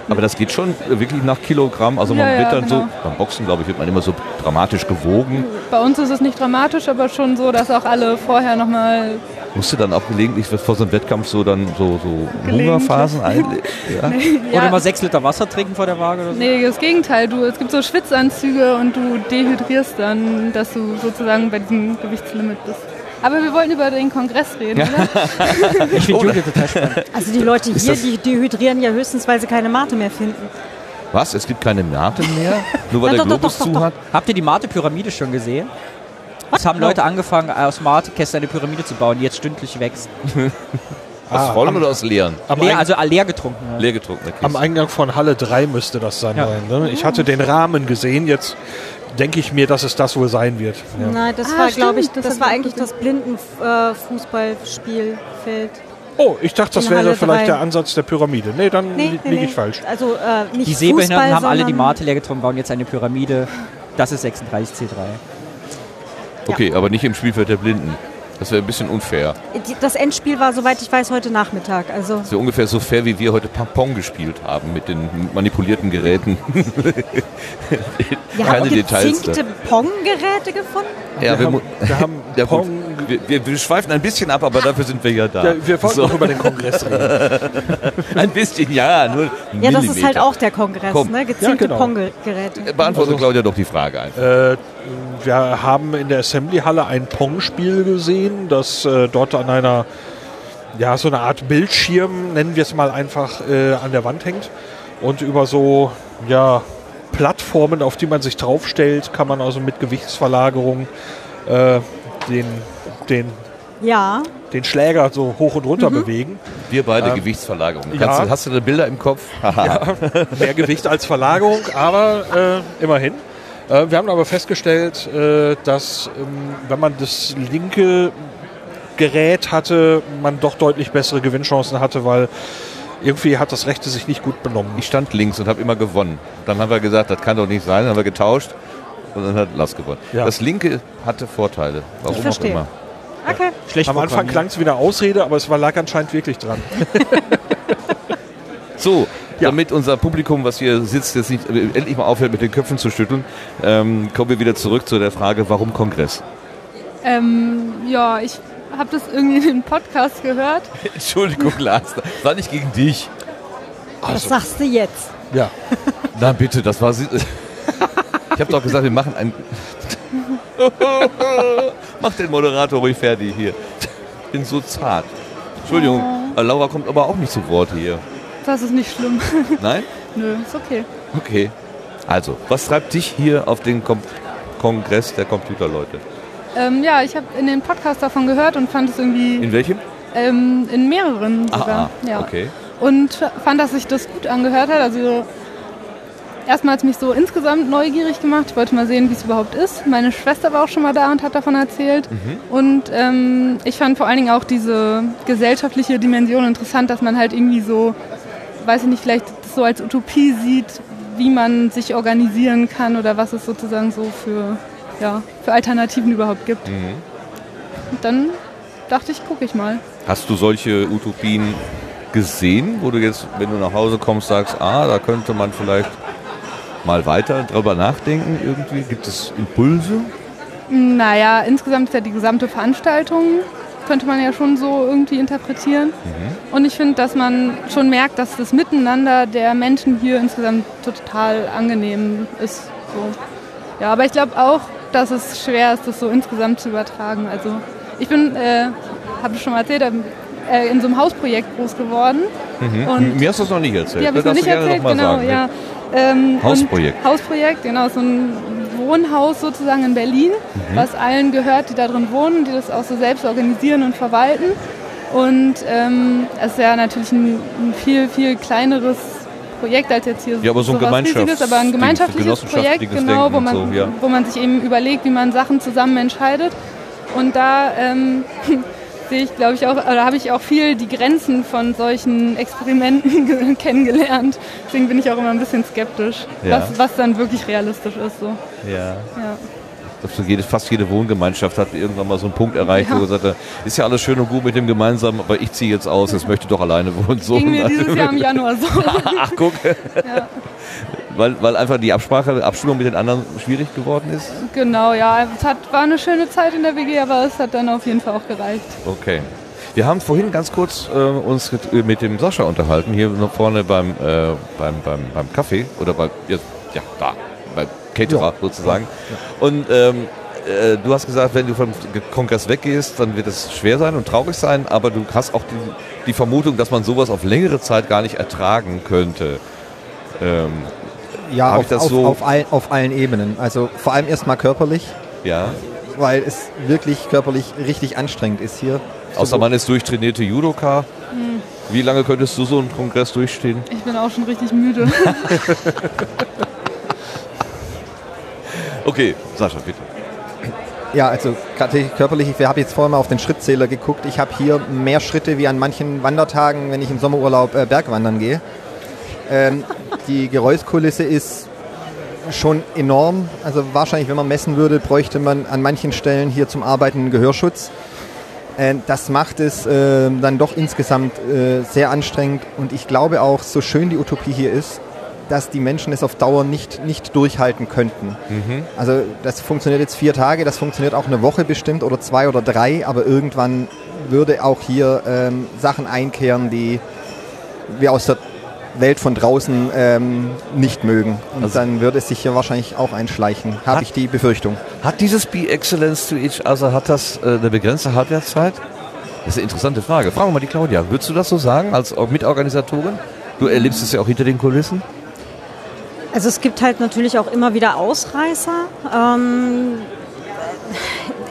Aber das geht schon wirklich nach Kilogramm. Also man Ja, wird ja, dann so, genau. beim Boxen glaube ich, wird man immer so dramatisch gewogen. Bei uns ist es nicht dramatisch, aber schon so, dass auch alle vorher nochmal Musst du dann auch gelegentlich vor so einem Wettkampf so dann so, so. Hungerphasen einlegen? Ja? Oder mal sechs Liter Wasser trinken vor der Waage oder so. Nee, das Gegenteil. Du, es gibt so Schwitzanzüge und du dehydrierst dann, dass du sozusagen bei diesem Gewichtslimit bist. Aber wir wollten über den Kongress reden, oder? Ich finde Judo total spannend. Also die Leute hier, die dehydrieren ja höchstens, weil sie keine Mate mehr finden. Was? Es gibt keine Mate mehr? Nur weil Na, der doch, doch, Globus doch, zu doch, hat? Habt ihr die Mate-Pyramide schon gesehen? Es haben Leute angefangen, aus Mate-Kästen eine Pyramide zu bauen, die jetzt stündlich wächst. Aus Ah, vollen am- oder aus leeren? Leer, also leer getrunken. Ja. Leer getrunken. am Eingang von Halle 3 müsste das sein. Ja. sein, Ne? Ich hatte den Rahmen gesehen, jetzt denke ich mir, dass es das wohl sein wird. Ja. Nein, das Ah, war, glaube ich, das das, war eigentlich das Blindenfußballspielfeld. Oh, ich dachte, das wäre vielleicht drei. der Ansatz der Pyramide. Nee, dann li- liege ich falsch. Also äh, nicht Die Sehbehinderten Fußball, haben alle die Mate leer getrunken, bauen jetzt eine Pyramide. Das ist 36C3. Okay, aber nicht im Spielfeld der Blinden. Das wäre ein bisschen unfair. Das Endspiel war, soweit ich weiß, heute Nachmittag. Also Das wäre ungefähr so fair, wie wir heute Pong gespielt haben mit den manipulierten Geräten. wir Keine haben Details gezinkte Pong-Geräte gefunden. Ja, Wir mu- haben, wir haben ja. Pong. Wir, wir, wir schweifen ein bisschen ab, aber dafür sind wir ja da. Ja, wir wollten so, noch über den Kongress reden. ein bisschen, ja, nur ein Ja, das ist halt auch der Kongress, Komm. ne? Gezinkte genau. Pong-Geräte. Beantworte Also- Claudia doch die Frage einfach. Äh, wir haben in der Assembly-Halle ein Pong-Spiel gesehen, das äh, dort an einer, ja, so eine Art Bildschirm, nennen wir es mal einfach, äh, an der Wand hängt. Und über so, ja, Plattformen, auf die man sich draufstellt, kann man also mit Gewichtsverlagerung äh, den, den, Ja, den Schläger so hoch und runter Mhm. bewegen. Wir beide Gewichtsverlagerung. ja. Du, hast du da Bilder im Kopf? Haha. Mehr Gewicht als Verlagerung, aber äh, immerhin. Äh, wir haben aber festgestellt, äh, dass ähm, wenn man das linke Gerät hatte, man doch deutlich bessere Gewinnchancen hatte, weil irgendwie hat das rechte sich nicht gut benommen. Ich stand links und habe immer gewonnen. Dann haben wir gesagt, das kann doch nicht sein. Dann haben wir getauscht und dann hat Lars gewonnen. Ja. Das linke hatte Vorteile. Warum Ich auch verstehe. immer. Okay. Schlecht Am Anfang klang es wie eine Ausrede, aber es war, lag anscheinend wirklich dran. So, Ja. damit unser Publikum, was hier sitzt, jetzt nicht, äh, endlich mal aufhört, mit den Köpfen zu schütteln, ähm, kommen wir wieder zurück zu der Frage, warum Kongress? Ähm, ja, ich habe das irgendwie in einem Podcast gehört. Entschuldigung, Lars, das war nicht gegen dich. Was sagst du jetzt? Ja. Na bitte, das war sie. Ich habe doch gesagt, wir machen ein. Mach den Moderator ruhig fertig hier. Ich bin so zart. Entschuldigung, äh, Laura kommt aber auch nicht zu Wort hier. Das ist nicht schlimm. Nein? Nö, ist okay. Okay. Also, was treibt dich hier auf den Kom Kongress der Computerleute? Ähm, ja, ich habe in den Podcast davon gehört und fand es irgendwie In welchem? ähm, in mehreren sogar. ah, ja. okay. Und fand, dass sich das gut angehört hat. Also erstmal hat es mich so insgesamt neugierig gemacht. Ich wollte mal sehen, wie es überhaupt ist. Meine Schwester war auch schon mal da und hat davon erzählt. Und ähm, ich fand vor allen Dingen auch diese gesellschaftliche Dimension interessant, dass man halt irgendwie so, weiß ich nicht, vielleicht so als Utopie sieht, wie man sich organisieren kann oder was es sozusagen so für, ja, für Alternativen überhaupt gibt. Und dann dachte ich, gucke ich mal. Hast du solche Utopien gesehen, wo du jetzt, wenn du nach Hause kommst, sagst, ah, da könnte man vielleicht mal weiter drüber nachdenken irgendwie? Gibt es Impulse? Naja, insgesamt ist ja die gesamte Veranstaltung, könnte man ja schon so irgendwie interpretieren. Und ich finde, dass man schon merkt, dass das Miteinander der Menschen hier insgesamt total angenehm ist. So. Ja, aber ich glaube auch, dass es schwer ist, das so insgesamt zu übertragen. Also ich bin, äh, habe ich schon mal erzählt, äh, in so einem Hausprojekt groß geworden. Und Mir hast du das noch nicht erzählt. die habe ich noch nicht erzählt, genau, sagen. ja. Ähm, Hausprojekt. Hausprojekt, genau, so ein Wohnhaus sozusagen in Berlin, Mhm. was allen gehört, die da drin wohnen, die das auch so selbst organisieren und verwalten. Und ähm, es ist ja natürlich ein, ein viel, viel kleineres Projekt als jetzt hier Ja, aber so ein Gemeinschafts- aber ein gemeinschaftliches Projekt, genau, wo man, so, ja. wo man sich eben überlegt, wie man Sachen zusammen entscheidet. Und da ähm, sehe ich, glaube ich, auch, oder habe ich auch viel die Grenzen von solchen Experimenten ge- kennengelernt. Deswegen bin ich auch immer ein bisschen skeptisch, Ja. was, was dann wirklich realistisch ist. So. Ja. Ja. Jede, fast jede Wohngemeinschaft hat irgendwann mal so einen Punkt erreicht, Ja. wo sie sagte, ist ja alles schön und gut mit dem gemeinsamen, aber ich ziehe jetzt aus, jetzt möchte ich doch alleine wohnen. So. Ging mir dieses Jahr im Januar so. Ach, guck. Ja. Weil, weil einfach die Absprache, Abstimmung mit den anderen schwierig geworden ist? Genau, ja. Es hat, war eine schöne Zeit in der WG, aber es hat dann auf jeden Fall auch gereicht. Okay. Wir haben vorhin ganz kurz äh, uns mit, mit dem Sascha unterhalten, hier noch vorne beim, äh, beim, beim, beim Kaffee oder bei, ja, ja da, beim Caterer sozusagen. Und ähm, äh, du hast gesagt, wenn du vom Kongress weggehst, dann wird es schwer sein und traurig sein, aber du hast auch die, die Vermutung, dass man sowas auf längere Zeit gar nicht ertragen könnte. Ähm, Ja, auf, ich das auf, so- auf, allen, auf allen Ebenen. Also vor allem erstmal körperlich, ja, weil es wirklich körperlich richtig anstrengend ist hier. außer man ist durchtrainierte Judoka. Wie lange könntest du so einen Kongress durchstehen? Ich bin auch schon richtig müde. Okay, Sascha, bitte. Ja, also gerade körperlich, ich habe jetzt vorhin mal auf den Schrittzähler geguckt. Ich habe hier mehr Schritte wie an manchen Wandertagen, wenn ich im Sommerurlaub äh, Bergwandern gehe. Ähm, die Geräuschkulisse ist schon enorm. Also wahrscheinlich, wenn man messen würde, bräuchte man an manchen Stellen hier zum Arbeiten einen Gehörschutz. Äh, das macht es äh, dann doch insgesamt äh, sehr anstrengend. Und ich glaube auch, so schön die Utopie hier ist, dass die Menschen es auf Dauer nicht, nicht durchhalten könnten. Also das funktioniert jetzt vier Tage, das funktioniert auch eine Woche bestimmt oder zwei oder drei, aber irgendwann würde auch hier ähm, Sachen einkehren, die wir aus der Welt von draußen ähm, nicht mögen. Und Also- dann würde es sich hier wahrscheinlich auch einschleichen, habe ich die Befürchtung. Hat dieses Be Excellence to Each Other, hat das äh, eine begrenzte Halbwertszeit? Das ist eine interessante Frage. Fragen wir mal die Claudia. Würdest du das so sagen als Or- Mitorganisatorin? Du erlebst es ja auch hinter den Kulissen. Also es gibt halt natürlich auch immer wieder Ausreißer. Ähm,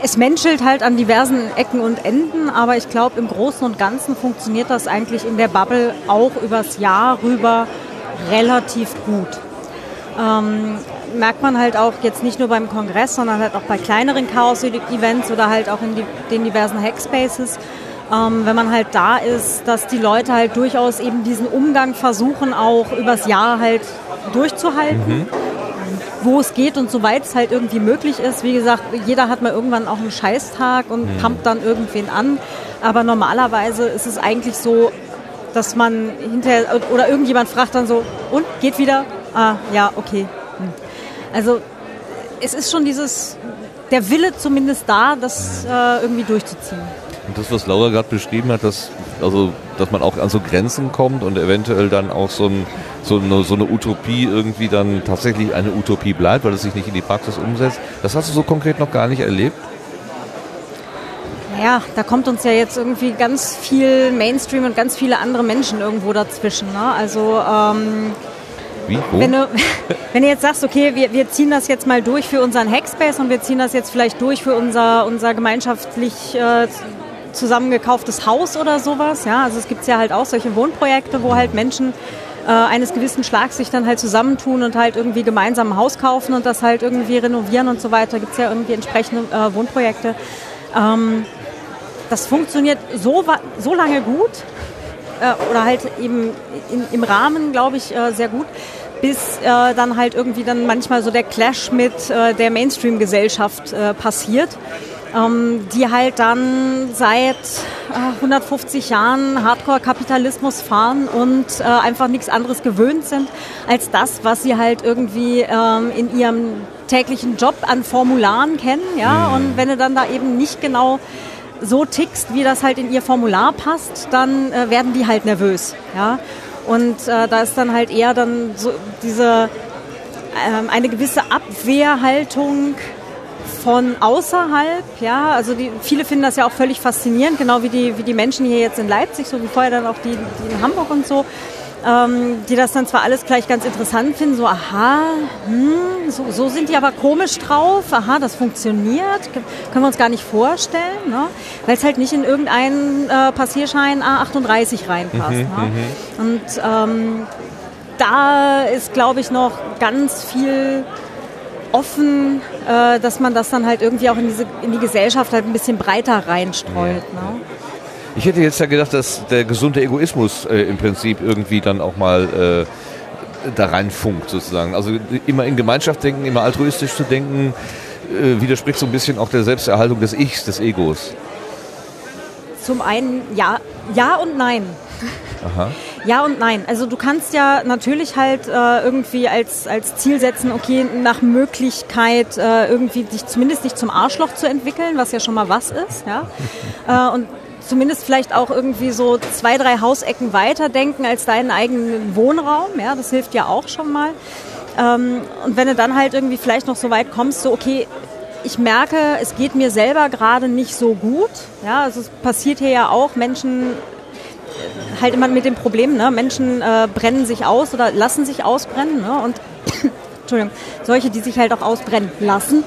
es menschelt halt an diversen Ecken und Enden, aber ich glaube, im Großen und Ganzen funktioniert das eigentlich in der Bubble auch übers Jahr rüber relativ gut. Ähm, merkt man halt auch jetzt nicht nur beim Kongress, sondern halt auch bei kleineren Chaos-Events oder halt auch in die, den diversen Hackspaces, ähm, wenn man halt da ist, dass die Leute halt durchaus eben diesen Umgang versuchen, auch übers Jahr halt durchzuhalten. Wo es geht und soweit es halt irgendwie möglich ist. Wie gesagt, jeder hat mal irgendwann auch einen Scheißtag und pumpt dann irgendwen an. Aber normalerweise ist es eigentlich so, dass man hinterher oder irgendjemand fragt dann so, und geht wieder? Ah, ja, okay. Hm. Also es ist schon dieses, der Wille zumindest da, das äh, irgendwie durchzuziehen. Und das, was Laura gerade beschrieben hat, dass, also, dass man auch an so Grenzen kommt und eventuell dann auch so, ein, so, eine, so eine Utopie irgendwie dann tatsächlich eine Utopie bleibt, weil es sich nicht in die Praxis umsetzt, das hast du so konkret noch gar nicht erlebt? Naja, da kommt uns ja jetzt irgendwie ganz viel Mainstream und ganz viele andere Menschen irgendwo dazwischen. Ne? Also ähm, Wie? Wo? wenn, du, wenn du jetzt sagst, okay, wir, wir ziehen das jetzt mal durch für unseren Hackspace und wir ziehen das jetzt vielleicht durch für unser, unser gemeinschaftlich äh, zusammengekauftes Haus oder sowas. Ja? Also es gibt ja halt auch solche Wohnprojekte, wo halt Menschen äh, eines gewissen Schlags sich dann halt zusammentun und halt irgendwie gemeinsam ein Haus kaufen und das halt irgendwie renovieren und so weiter. Gibt es ja irgendwie entsprechende äh, Wohnprojekte. Ähm, das funktioniert so, so lange gut äh, oder halt eben in, im Rahmen, glaube ich, äh, sehr gut, bis äh, dann halt irgendwie dann manchmal so der Clash mit äh, der Mainstream-Gesellschaft äh, passiert, die halt dann seit äh, 150 Jahren Hardcore-Kapitalismus fahren und äh, einfach nichts anderes gewöhnt sind als das, was sie halt irgendwie ähm, in ihrem täglichen Job an Formularen kennen. Ja? Und wenn du dann da eben nicht genau so tickst, wie das halt in ihr Formular passt, dann äh, werden die halt nervös. Ja? Und äh, da ist dann halt eher dann so diese ähm, eine gewisse Abwehrhaltung von außerhalb, ja, also die, viele finden das ja auch völlig faszinierend, genau wie die, wie die Menschen hier jetzt in Leipzig, so wie vorher dann auch die, die in Hamburg und so, ähm, die das dann zwar alles gleich ganz interessant finden, so aha, hm, so, so sind die aber komisch drauf, aha, das funktioniert, können wir uns gar nicht vorstellen, ne? weil es halt nicht in irgendeinen äh, Passierschein A38 reinpasst. ne? Und ähm, da ist, glaube ich, noch ganz viel offen, äh, dass man das dann halt irgendwie auch in, diese, in die Gesellschaft halt ein bisschen breiter reinstreut. Ne? Ich hätte jetzt ja gedacht, dass der gesunde Egoismus äh, im Prinzip irgendwie dann auch mal äh, da reinfunkt sozusagen. Also immer in Gemeinschaft denken, immer altruistisch zu denken, äh, widerspricht so ein bisschen auch der Selbsterhaltung des Ichs, des Egos. Zum einen ja, ja und nein. Aha. Ja und nein. Also du kannst ja natürlich halt äh, irgendwie als, als Ziel setzen, okay, nach Möglichkeit äh, irgendwie dich zumindest nicht zum Arschloch zu entwickeln, was ja schon mal was ist. Ja? äh, und zumindest vielleicht auch irgendwie so zwei, drei Hausecken weiter denken als deinen eigenen Wohnraum. Ja, das hilft ja auch schon mal. Ähm, und wenn du dann halt irgendwie vielleicht noch so weit kommst, so okay, ich merke, es geht mir selber gerade nicht so gut. Ja, also es passiert hier ja auch, Menschen halt immer mit dem Problem, ne? Menschen äh, brennen sich aus oder lassen sich ausbrennen. Ne? Und Entschuldigung, solche, die sich halt auch ausbrennen lassen.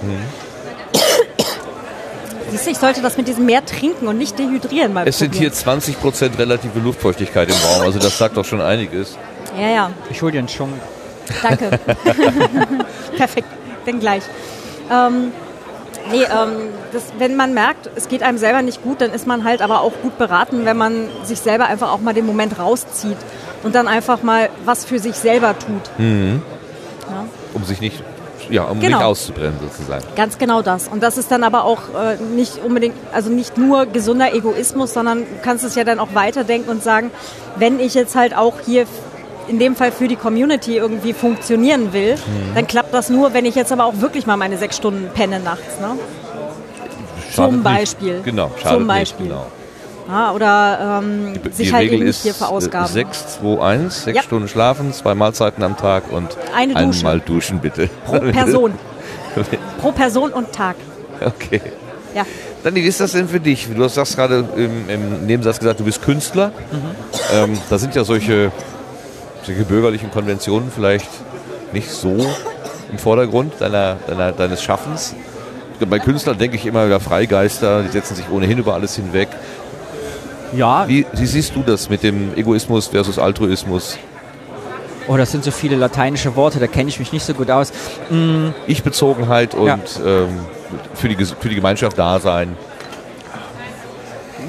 Siehst du, ich sollte das mit diesem mehr trinken und nicht dehydrieren mal Es sind hier probieren. 20% relative Luftfeuchtigkeit im Raum, also das sagt doch schon einiges. Ja, ja, Ich hol dir einen Schunk. danke. Perfekt, dann gleich. Ähm, nee, ähm, das, wenn man merkt, es geht einem selber nicht gut, dann ist man halt aber auch gut beraten, wenn man sich selber einfach auch mal den Moment rauszieht und dann einfach mal was für sich selber tut. Um sich nicht, ja, um Genau. nicht auszubrennen sozusagen. Ganz genau das. Und das ist dann aber auch äh, nicht unbedingt, also nicht nur gesunder Egoismus, sondern du kannst es ja dann auch weiterdenken und sagen, wenn ich jetzt halt auch hier in dem Fall für die Community irgendwie funktionieren will, dann klappt das nur, wenn ich jetzt aber auch wirklich mal meine sechs Stunden penne nachts. Ne? Schadet Zum nicht. Beispiel. Genau, schadet Zum Beispiel. Nicht, genau. Ja, oder ähm, Die, sich die halt Regel nicht ist hier verausgaben. 6, 2, 1, 6 Ja. Stunden schlafen, zwei Mahlzeiten am Tag und Eine Dusche. einmal duschen bitte. Pro Person. Pro Person und Tag. Okay. Ja. Dani, wie ist das denn für dich? Du hast das gerade im, im Nebensatz gesagt, du bist Künstler. Ähm, da sind ja solche, solche bürgerlichen Konventionen vielleicht nicht so im Vordergrund deiner, deiner, deines Schaffens. Bei Künstlern denke ich immer über Freigeister, die setzen sich ohnehin über alles hinweg. Ja, Wie, wie siehst du das mit dem Egoismus versus Altruismus? Oh, das sind so viele lateinische Worte, da kenne ich mich nicht so gut aus. Mm, Ich-Bezogenheit und Ja. ähm, für, die, für die Gemeinschaft da sein.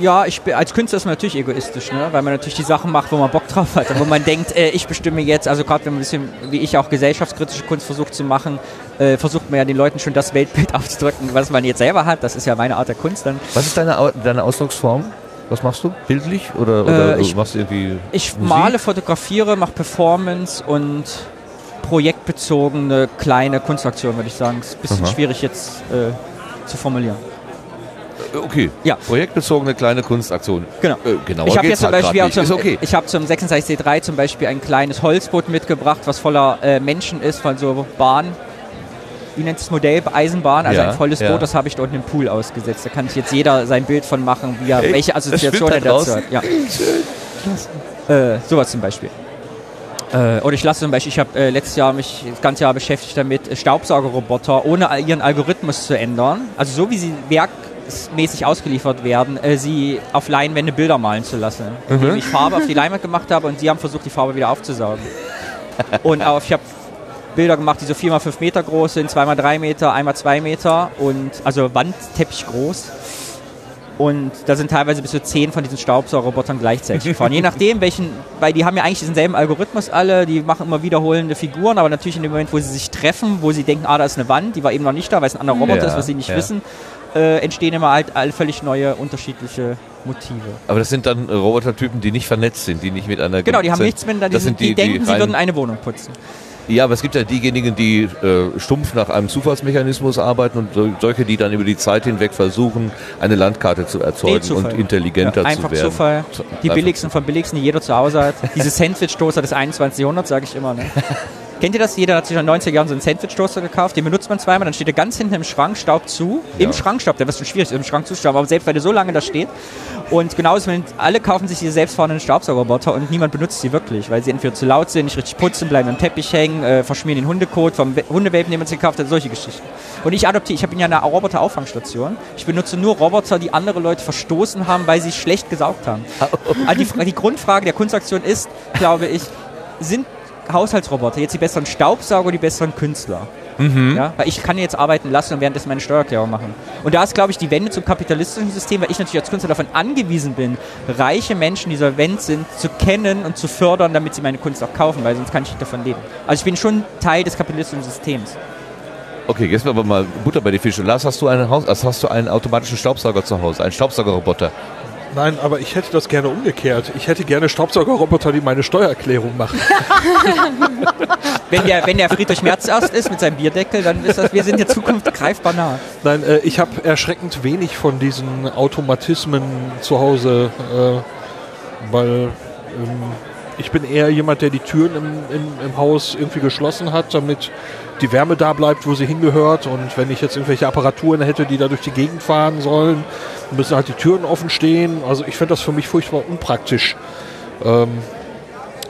Ja, ich bin, als Künstler ist man natürlich egoistisch, ne? weil man natürlich die Sachen macht, wo man Bock drauf hat. Und wo man denkt, äh, ich bestimme jetzt, also gerade wenn man ein bisschen, wie ich auch gesellschaftskritische Kunst versucht zu machen, äh, versucht man ja den Leuten schon das Weltbild aufzudrücken, was man jetzt selber hat. Das ist ja meine Art der Kunst dann. Was ist deine, deine Ausdrucksform? Was machst du? Bildlich? Oder, oder Äh, ich- machst du irgendwie. Ich Musik? male, fotografiere, mache Performance und projektbezogene kleine Kunstaktionen, würde ich sagen. Ist ein bisschen Aha. schwierig jetzt äh, zu formulieren. Äh, Okay. Ja. Projektbezogene kleine Kunstaktion. Genau. Äh, genauer ich habe jetzt zum halt Beispiel zum, okay. ich habe zum 36C3 zum Beispiel ein kleines Holzboot mitgebracht, was voller äh, Menschen ist, von so Bahn. Wie nennt es Modell? Eisenbahn, also Ja, ein volles ja. Boot, das habe ich dort in den Pool ausgesetzt. Da kann sich jetzt jeder sein Bild von machen, wie er, Ey, welche das Assoziation er da dazu hat. Ja. Äh, sowas zum Beispiel. Äh, oder ich lasse zum Beispiel, ich habe äh, letztes Jahr mich das ganze Jahr beschäftigt damit, Staubsaugerroboter ohne ihren Algorithmus zu ändern, also so wie sie werkmäßig ausgeliefert werden, äh, sie auf Leinwände Bilder malen zu lassen. Indem ich Farbe auf die Leinwand gemacht habe und sie haben versucht, die Farbe wieder aufzusaugen. und auf, ich habe Bilder gemacht, die so 4x5 Meter groß sind, 2x3 Meter, 1x2 Meter und also Wandteppich groß. Und da sind teilweise bis zu zehn von diesen Staubsaugerrobotern gleichzeitig gefahren. Je nachdem, welchen, weil die haben ja eigentlich diesen selben Algorithmus alle, die machen immer wiederholende Figuren, aber natürlich in dem Moment, wo sie sich treffen, wo sie denken, ah, da ist eine Wand, die war eben noch nicht da, weil es ein anderer Roboter Ja, ist, was sie nicht ja. wissen, äh, entstehen immer halt all völlig neue, unterschiedliche Motive. Aber das sind dann Robotertypen, die nicht vernetzt sind, die nicht mit einer. Genau, die haben sind- nichts miteinander, die, das sind, sind die, denken, sie rein- würden eine Wohnung putzen. Ja, aber es gibt ja diejenigen, die äh, stumpf nach einem Zufallsmechanismus arbeiten und so- solche, die dann über die Zeit hinweg versuchen, eine Landkarte zu erzeugen Zufall. und intelligenter Ja, zu einfach werden. Zufall. Zu- Die einfach- billigsten von billigsten, die jeder zu Hause hat. Diese Sandwich-Toaster des 21. Jahrhunderts, sage ich immer. Ne? Kennt ihr das? Jeder hat sich in den 90er Jahren so einen Sandwich-Toaster gekauft. Den benutzt man zweimal, dann steht er ganz hinten im Schrank, Staub zu. Im Schrank Staub, der wird schon schwierig, im Schrank zu stauben, aber selbst weil der so lange da steht. Und genauso, wenn alle kaufen sich diese selbstfahrenden Staubsaugerroboter und niemand benutzt sie wirklich, weil sie entweder zu laut sind, nicht richtig putzen, bleiben im Teppich hängen, äh, verschmieren den Hundekot vom We- Hundewelpen, den man sich gekauft hat, solche Geschichten. Und ich adoptiere, ich habe ja eine Roboter-Auffangstation. Ich benutze nur Roboter, die andere Leute verstoßen haben, weil sie schlecht gesaugt haben. Also die, die Grundfrage der Kunstaktion ist, glaube ich, sind Haushaltsroboter jetzt die besseren Staubsauger, die besseren Künstler? Ja, weil ich kann jetzt arbeiten lassen und währenddessen meine Steuererklärung machen. Und da ist, glaube ich, die Wende zum kapitalistischen System, weil ich natürlich als Künstler davon angewiesen bin, reiche Menschen, die solvent sind, zu kennen und zu fördern, damit sie meine Kunst auch kaufen, weil sonst kann ich nicht davon leben. Also ich bin schon Teil des kapitalistischen Systems. Okay, jetzt aber mal Butter bei die Fische. Lars, hast du einen Haus, also hast du einen automatischen Staubsauger zu Hause, einen Staubsaugerroboter? Nein, aber ich hätte das gerne umgekehrt. Ich hätte gerne Staubsaugerroboter, die meine Steuererklärung machen. Wenn der, wenn der Friedrich Merz erst ist mit seinem Bierdeckel, dann ist das, wir sind in der Zukunft greifbar nah. Nein, äh, ich habe erschreckend wenig von diesen Automatismen zu Hause, äh, weil ähm, ich bin eher jemand, der die Türen im, im, im Haus irgendwie geschlossen hat, damit die Wärme da bleibt, wo sie hingehört. Und wenn ich jetzt irgendwelche Apparaturen hätte, die da durch die Gegend fahren sollen, müssen halt die Türen offen stehen. Also ich finde das für mich furchtbar unpraktisch. Ähm,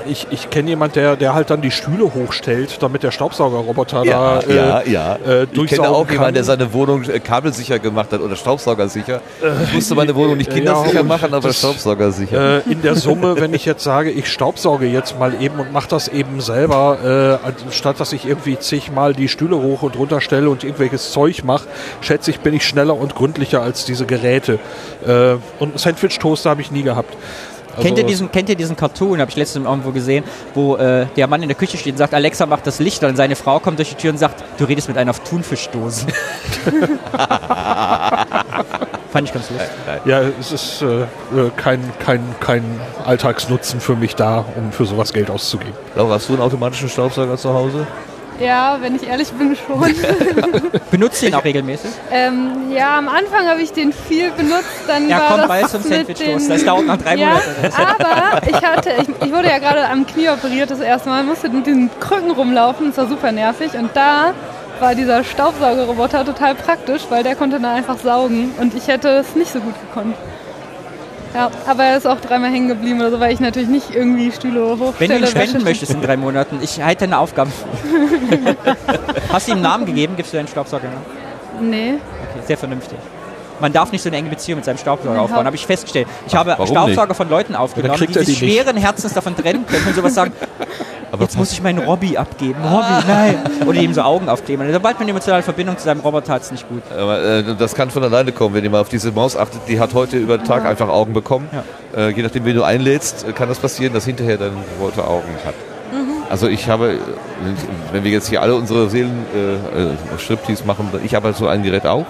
ich ich kenne jemand, der, der halt dann die Stühle hochstellt, damit der Staubsaugerroboter da äh, ja, ja. äh, ich kenne durchsaugen auch jemanden, der seine Wohnung äh, kabelsicher gemacht hat oder staubsaugersicher. Ich musste meine Wohnung nicht ja, kindersicher machen, aber das- staubsaugersicher. Äh, in der Summe, wenn ich jetzt sage, ich staubsauge jetzt mal eben und mache das eben selber, äh, anstatt dass ich irgendwie zigmal die Stühle hoch und runter stelle und irgendwelches Zeug mache, schätze ich, bin ich schneller und gründlicher als diese Geräte. Äh, und einen Sandwich-Toaster habe ich nie gehabt. Also, kennt, ihr diesen, kennt ihr diesen Cartoon, habe ich letztens irgendwo gesehen, wo äh, der Mann in der Küche steht und sagt, Alexa macht das Licht und seine Frau kommt durch die Tür und sagt, du redest mit einer auf Thunfischdose. Fand ich ganz lustig. Ja, es ist äh, äh, kein, kein, kein Alltagsnutzen für mich da, um für sowas Geld auszugeben. Laura, hast du einen automatischen Staubsauger zu Hause? Ja, wenn ich ehrlich bin, schon. Benutzt ihn auch regelmäßig? ähm, ja, am Anfang habe ich den viel benutzt, dann Ja, war komm das bald zum Sandwich-Toast. Das dauert nach drei ja, Monaten. aber ich hatte, ich, ich wurde ja gerade am Knie operiert das erste Mal, musste mit den Krücken rumlaufen, das war super nervig und da war dieser Staubsaugerroboter total praktisch, weil der konnte dann einfach saugen und ich hätte es nicht so gut gekonnt. Ja, aber er ist auch dreimal hängen geblieben oder so, weil ich natürlich nicht irgendwie Stühle hochstelle. Wenn du ihn spenden möchtest in drei Monaten, ich halte deine Aufgaben. Hast du ihm einen Namen gegeben? Gibst du deinen Staubsauger? Nee. Okay, sehr vernünftig. Man darf nicht so eine enge Beziehung mit seinem Staubsauger aufbauen, habe ich festgestellt. Ich habe Staubsauger von Leuten aufgenommen, die sich nicht. schweren Herzens davon trennen können und sowas sagen, Aber Jetzt muss ich meinen Robby abgeben. Robby, nein. Oder ihm so Augen aufkleben. Sobald man emotionale Verbindung zu seinem Roboter hat, ist nicht gut. Aber, äh, das kann von alleine kommen, wenn ihr mal auf diese Maus achtet. Die hat heute über den Tag einfach Augen bekommen. Äh, je nachdem, wen du einlädst, äh, kann das passieren, dass hinterher dein Roboter Augen hat. Also ich habe, wenn wir jetzt hier alle unsere Seelen äh, äh, Striptease machen, ich habe halt so ein Gerät auch.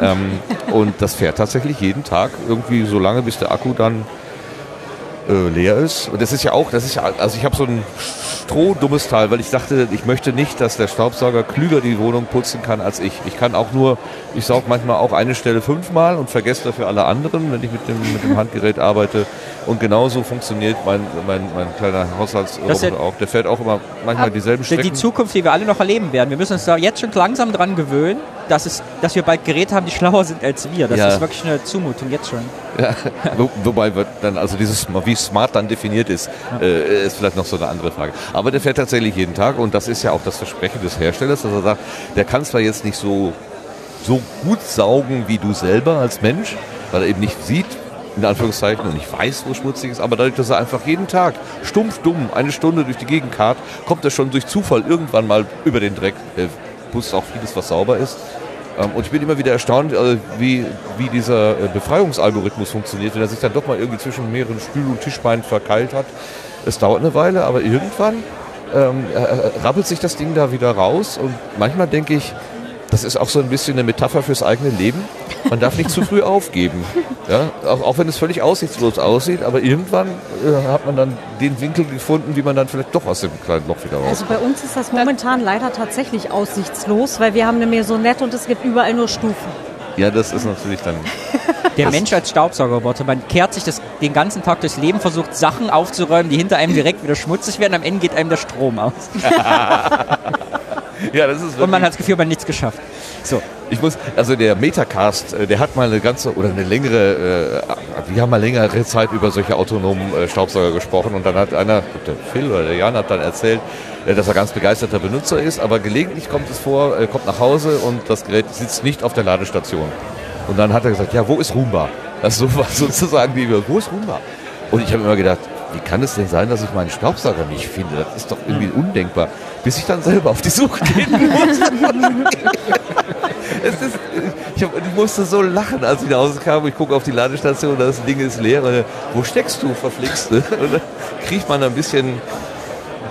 Ähm, und das fährt tatsächlich jeden Tag irgendwie so lange, bis der Akku dann äh, leer ist. Und das ist ja auch, das ist ja, also ich habe so ein strohdummes Teil, weil ich dachte, ich möchte nicht, dass der Staubsauger klüger die Wohnung putzen kann als ich. Ich kann auch nur, ich saug manchmal auch eine Stelle fünfmal und vergesse dafür alle anderen, wenn ich mit dem, mit dem Handgerät arbeite. Und genauso funktioniert mein, mein, mein kleiner Haushaltsroboter ja- auch. Der fährt auch immer manchmal dieselben Die Strecken. Zukunft, die wir alle noch erleben werden. Wir müssen uns da jetzt schon langsam dran gewöhnen, dass, es, dass wir bald Geräte haben, die schlauer sind als wir. Das Ja. ist wirklich eine Zumutung jetzt schon. Ja, wo, wobei dann, also dieses, wie smart dann definiert ist, äh, ist vielleicht noch so eine andere Frage. Aber der fährt tatsächlich jeden Tag und das ist ja auch das Versprechen des Herstellers, dass er sagt, der kann zwar jetzt nicht so, so gut saugen wie du selber als Mensch, weil er eben nicht sieht, in Anführungszeichen, und nicht weiß, wo schmutzig ist, aber dadurch, dass er einfach jeden Tag stumpf dumm eine Stunde durch die Gegend karrt, kommt er schon durch Zufall irgendwann mal über den Dreck. Er putzt auch vieles, was sauber ist. Ähm, Und ich bin immer wieder erstaunt, äh, wie, wie dieser äh, Befreiungsalgorithmus funktioniert, wenn er sich dann doch mal irgendwie zwischen mehreren Stühl- und Tischbeinen verkeilt hat. Es dauert eine Weile, aber irgendwann ähm, äh, äh, rappelt sich das Ding da wieder raus. Und manchmal denke ich, das ist auch so ein bisschen eine Metapher fürs eigene Leben. Man darf nicht zu früh aufgeben. Ja? Auch, auch wenn es völlig aussichtslos aussieht, aber irgendwann äh, hat man dann den Winkel gefunden, wie man dann vielleicht doch aus dem kleinen Loch wieder raus. Also bei uns ist das momentan leider tatsächlich aussichtslos, weil wir haben eine Maisonette und es gibt überall nur Stufen. Ja, das ist natürlich dann. Der Mensch als Staubsaugerroboter, man kehrt sich das den ganzen Tag durchs Leben, versucht Sachen aufzuräumen, die hinter einem direkt wieder schmutzig werden, am Ende geht einem der Strom aus. Ja, das ist Und man hat das Gefühl, man hat nichts geschafft. So, Ich muss, also der Metacast, äh, der hat mal eine ganze oder eine längere, äh, wir haben mal längere Zeit über solche autonomen äh, Staubsauger gesprochen und dann hat einer, der Phil oder der Jan hat dann erzählt, äh, dass er ganz begeisterter Benutzer ist, aber gelegentlich kommt es vor, er kommt nach Hause und das Gerät sitzt nicht auf der Ladestation. Und dann hat er gesagt, ja, wo ist Roomba? Das so war sozusagen die, wo ist Roomba? Und ich habe immer gedacht, wie kann es denn sein, dass ich meinen Staubsauger nicht finde? Das ist doch irgendwie undenkbar. Bis ich dann selber auf die Suche gehen musste. Es ist, ich, hab, ich musste so lachen, als ich nach Hause kam. Ich gucke auf die Ladestation, das Ding ist leer. Und, dann, wo steckst du, verflixt? Ne? Und dann kriegt man ein bisschen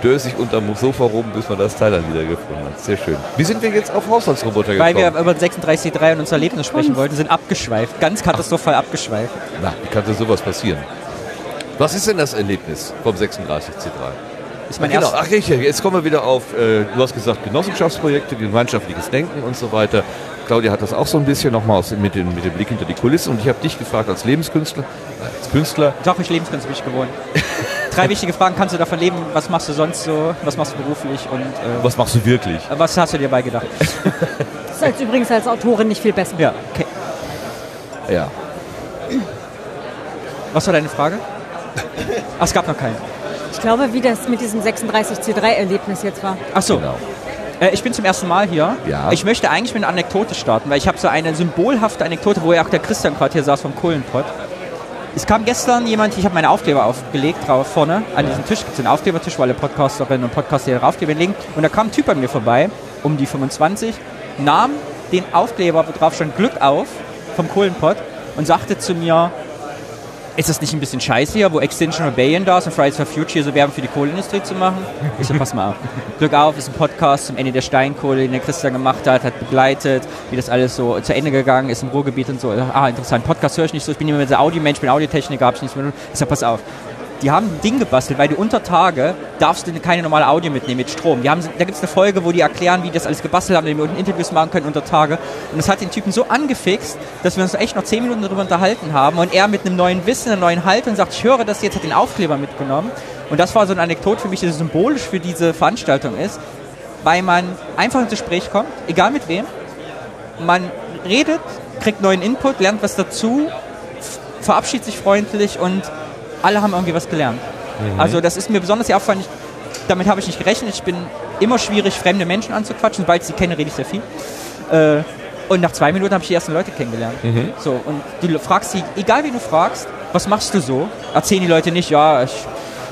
dösig unterm Sofa rum, bis man das Teil dann wieder gefunden hat. Sehr schön. Wie sind wir jetzt auf Haushaltsroboter gekommen? weil wir über den 36C3 und unser Erlebnis sprechen wollten, sind abgeschweift. Ganz katastrophal abgeschweift. Na, wie kann denn sowas passieren? Was ist denn das Erlebnis vom 36C3? Ist mein genau, erster- ach richtig, jetzt kommen wir wieder auf, äh, du hast gesagt, Genossenschaftsprojekte, gemeinschaftliches Denken und so weiter. Claudia hat das auch so ein bisschen nochmal mit, dem- mit dem Blick hinter die Kulissen und ich habe dich gefragt als Lebenskünstler, äh, als Künstler, Doch, ich Lebenskünstler bin ich gewohnt. Drei wichtige Fragen, kannst du davon leben? Was machst du sonst so? Was machst du beruflich? Und äh, was machst du wirklich? was hast du dir beigedacht? Das ist als übrigens als Autorin nicht viel besser. Ja, okay. Ja. Was war deine Frage? Ach, es gab noch keine. Ich glaube, wie das mit diesem 36C3-Erlebnis jetzt war. Ach so. Genau. Äh, ich bin zum ersten Mal hier. Ja. Ich möchte eigentlich mit einer Anekdote starten, weil ich habe so eine symbolhafte Anekdote, wo ja auch der Christian gerade hier saß vom Kohlenpott. Es kam gestern jemand, ich habe meine Aufkleber aufgelegt, drauf vorne an diesem Tisch, gibt es einen Aufklebertisch, wo alle Podcasterinnen und Podcaster ihre Aufkleber legen. Und da kam ein Typ bei mir vorbei, um die 25, nahm den Aufkleber, wo drauf stand Glück auf, vom Kohlenpott und sagte zu mir, ist das nicht ein bisschen scheiße hier, wo Extinction Rebellion da ist und Fridays for Future so Werbung für die Kohlenindustrie zu machen? Ich so, pass mal auf. Glück auf ist ein Podcast zum Ende der Steinkohle, den der Christian gemacht hat, hat begleitet, wie das alles so zu Ende gegangen ist im Ruhrgebiet und so. Ah, interessant. Podcast höre ich nicht so. Ich bin immer dieser Audiomensch, bin Audiotechniker, habe ich nichts mehr. Ich sag, pass auf. Die haben ein Ding gebastelt, weil du unter Tage darfst du keine normale Audio mitnehmen mit Strom. Die haben, da gibt es eine Folge, wo die erklären, wie die das alles gebastelt haben, damit wir unten Interviews machen können unter Tage. Und das hat den Typen so angefixt, dass wir uns echt noch zehn Minuten darüber unterhalten haben und er mit einem neuen Wissen, einer neuen Haltung sagt, ich höre das jetzt, hat den Aufkleber mitgenommen. Und das war so eine Anekdote für mich, die symbolisch für diese Veranstaltung ist, weil man einfach ins Gespräch kommt, egal mit wem. Man redet, kriegt neuen Input, lernt was dazu, verabschiedet sich freundlich und alle haben irgendwie was gelernt. Also das ist mir besonders sehr aufgefallen. Ich, damit habe ich nicht gerechnet. Ich bin immer schwierig, fremde Menschen anzuquatschen. Sobald ich sie kenne, rede ich sehr viel. Äh, und nach zwei Minuten habe ich die ersten Leute kennengelernt. So, und du fragst sie, egal wie du fragst, was machst du so? Erzählen die Leute nicht, ja, ich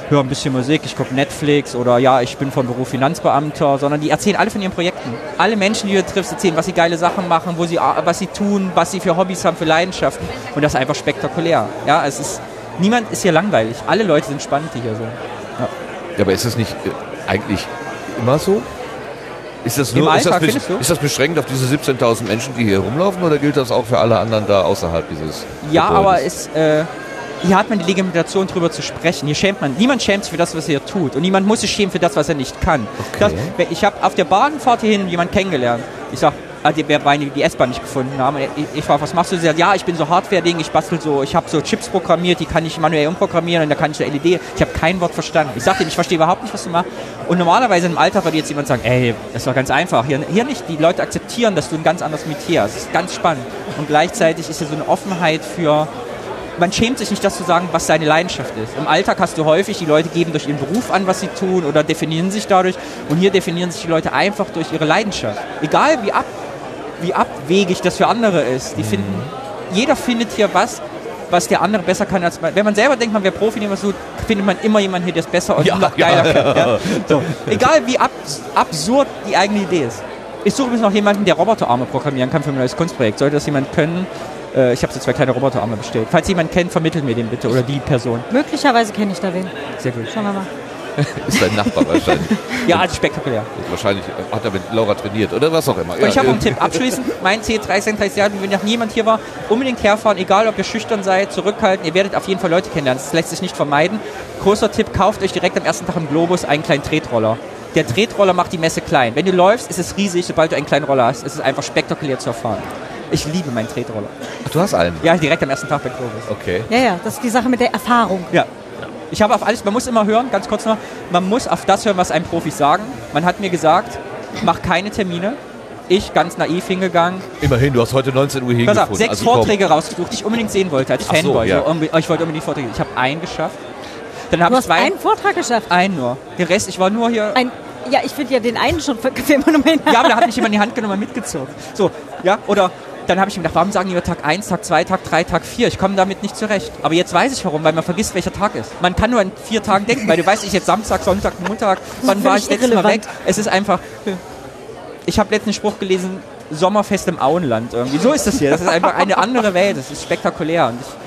höre ein bisschen Musik, ich gucke Netflix oder ja, ich bin von Beruf Finanzbeamter, sondern die erzählen alle von ihren Projekten. Alle Menschen, die du triffst, erzählen, was sie geile Sachen machen, wo sie, was sie tun, was sie für Hobbys haben, für Leidenschaften. Und das ist einfach spektakulär. Ja, es ist, niemand ist hier langweilig. Alle Leute sind spannend, die hier sind. Ja, ja aber ist das nicht äh, eigentlich immer so? Ist das, nur, Alltag, ist, das, ist das, beschränkt auf diese 17.000 Menschen, die hier rumlaufen, oder gilt das auch für alle anderen da außerhalb dieses Ja, Gebäudes? aber es, äh, hier hat man die Legitimation, darüber zu sprechen. Hier schämt man. Niemand schämt sich für das, was er hier tut. Und niemand muss sich schämen für das, was er nicht kann. Okay. Das, ich habe auf der Bahnfahrt hierhin jemanden kennengelernt. Ich sag, ah, die, die S-Bahn nicht gefunden haben. Ich, frage, was machst du? Sie sagt, ja, ich bin so Hardware-Ding, ich bastel so, ich habe so Chips programmiert, die kann ich manuell umprogrammieren und da kann ich so LED. Ich habe kein Wort verstanden. Ich sagte ihm, ich verstehe überhaupt nicht, was du machst. Und normalerweise im Alltag würde jetzt jemand sagen, ey, das doch ganz einfach. Hier, hier nicht. Die Leute akzeptieren, dass du ein ganz anderes Metier hast. Das ist ganz spannend. Und gleichzeitig ist hier so eine Offenheit für man schämt sich nicht, das zu sagen, was seine Leidenschaft ist. Im Alltag hast du häufig, die Leute geben durch ihren Beruf an, was sie tun oder definieren sich dadurch. Und hier definieren sich die Leute einfach durch ihre Leidenschaft. Egal wie, ab, wie abwegig das für andere ist. Die finden, jeder findet hier was, was der andere besser kann als man. Wenn man selber denkt, man wäre Profi, was tut, findet man immer jemanden hier, der es besser und Ja, noch geiler ja. kann. Ja? So. Egal wie ab, absurd die eigene Idee ist. Ich suche übrigens noch jemanden, der Roboterarme programmieren kann für mein neues Kunstprojekt. Sollte das jemand können, äh, ich habe so zwei kleine Roboterarme bestellt. Falls jemand kennt, vermittelt mir den bitte oder die Person. Möglicherweise kenne ich da wen. Sehr gut. Schauen wir mal. Ist dein Nachbar wahrscheinlich. Ja, also spektakulär. wahrscheinlich hat er mit Laura trainiert oder was auch immer. Und ich habe einen äh, Tipp. Abschließend, mein C 36 Jahre, wenn noch niemand hier war, unbedingt herfahren, egal ob ihr schüchtern seid, zurückhalten. Ihr werdet auf jeden Fall Leute kennenlernen. Das lässt sich nicht vermeiden. Großer Tipp, kauft euch direkt am ersten Tag im Globus einen kleinen Tretroller. Der Tretroller macht die Messe klein. Wenn du läufst, ist es riesig. Sobald du einen kleinen Roller hast, ist es einfach spektakulär zu erfahren. Ich liebe meinen Tretroller. Ach, du hast einen. Ja, direkt am ersten Tag bei Globus. Okay. Ja, ja, das ist die Sache mit der Erfahrung. Ja. Ich habe auf alles, man muss immer hören, ganz kurz noch, man muss auf das hören, was einem Profis sagen. Man hat mir gesagt, mach keine Termine. Ich, ganz naiv hingegangen, Immerhin, du hast heute 19 Uhr Pass hingefunden. auf, sechs also komm. Vorträge rausgesucht, die ich unbedingt sehen wollte als so, Fanboy. ja. So, unbe- ich wollte unbedingt die Vorträge. Ich habe einen geschafft. Dann habe Du ich hast zwei. einen Vortrag geschafft. einen nur. Der Rest, ich war nur hier. Ein, ja, ich finde ja den einen schon für Phänomen. Ja, aber da hat mich jemand in die Hand genommen und mitgezogen. So, ja, oder dann habe ich mir gedacht, warum sagen die immer Tag 1, Tag 2, Tag 3, Tag 4? Ich komme damit nicht zurecht. Aber jetzt weiß ich warum, weil man vergisst, welcher Tag ist. Man kann nur in vier Tagen denken, weil du weißt, ich jetzt Samstag, Sonntag, Montag, wann war ich letztes Mal weg? Es ist einfach. Ich habe letzten Spruch gelesen, Sommerfest im Auenland irgendwie. So ist das hier. Das ist einfach eine andere Welt. Das ist spektakulär. Und ich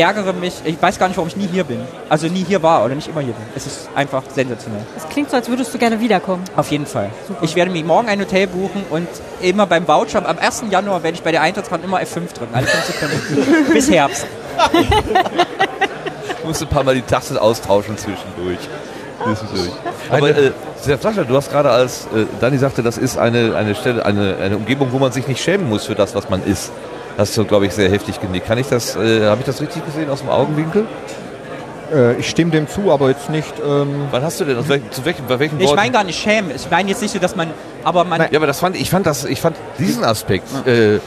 ärgere mich. Ich weiß gar nicht, warum ich nie hier bin. Also nie hier war oder nicht immer hier bin. Es ist einfach sensationell. Das klingt so, als würdest du gerne wiederkommen. Auf jeden Fall. Ich werde mir morgen ein Hotel buchen und immer beim Voucher, am 1. Januar werde ich bei der Eintrittskarte immer F5 drücken, alle 5 Sekunden. Bis Herbst. Du musst ein paar Mal die Taste austauschen zwischendurch. Zwischendurch. Aber äh, Sascha, du hast gerade als äh, Dani sagte, das ist eine, eine Stelle, eine, eine Umgebung, wo man sich nicht schämen muss für das, was man ist. Hast du, glaube ich, sehr heftig genickt. Kann ich das, äh, habe ich das richtig gesehen aus dem Augenwinkel? Äh, ich stimme dem zu, aber jetzt nicht. Ähm, Wann hast du denn, welchem, zu welchem, bei welchen Ich Worten? meine gar nicht schämen. Ich meine jetzt nicht so, dass man, aber man, Ja, aber das fand ich fand das ich fand diesen Aspekt äh, in,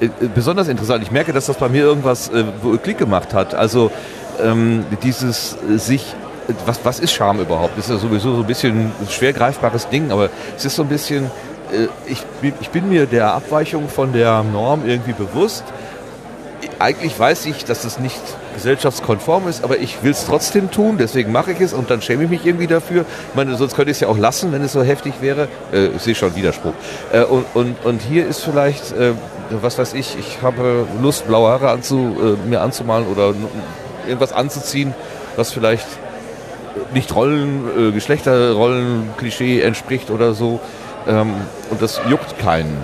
äh, besonders interessant. Ich merke, dass das bei mir irgendwas äh, Klick gemacht hat. Also ähm, dieses äh, sich äh, was, was ist Scham überhaupt? Das ist ja sowieso so ein bisschen ein schwer greifbares Ding, aber es ist so ein bisschen, äh, ich, bin- ich bin mir der Abweichung von der Norm irgendwie bewusst. Eigentlich weiß ich, dass es nicht gesellschaftskonform ist, aber ich will es trotzdem tun, deswegen mache ich es und dann schäme ich mich irgendwie dafür. Ich meine, sonst könnte ich es ja auch lassen, wenn es so heftig wäre. Äh, ich sehe schon Widerspruch. Äh, und, und, und hier ist vielleicht, äh, was weiß ich, ich habe Lust, blaue Haare anzu, äh, mir anzumalen oder irgendwas anzuziehen, was vielleicht nicht Rollen, äh, Geschlechterrollen, Klischee entspricht oder so. Ähm, und das juckt keinen.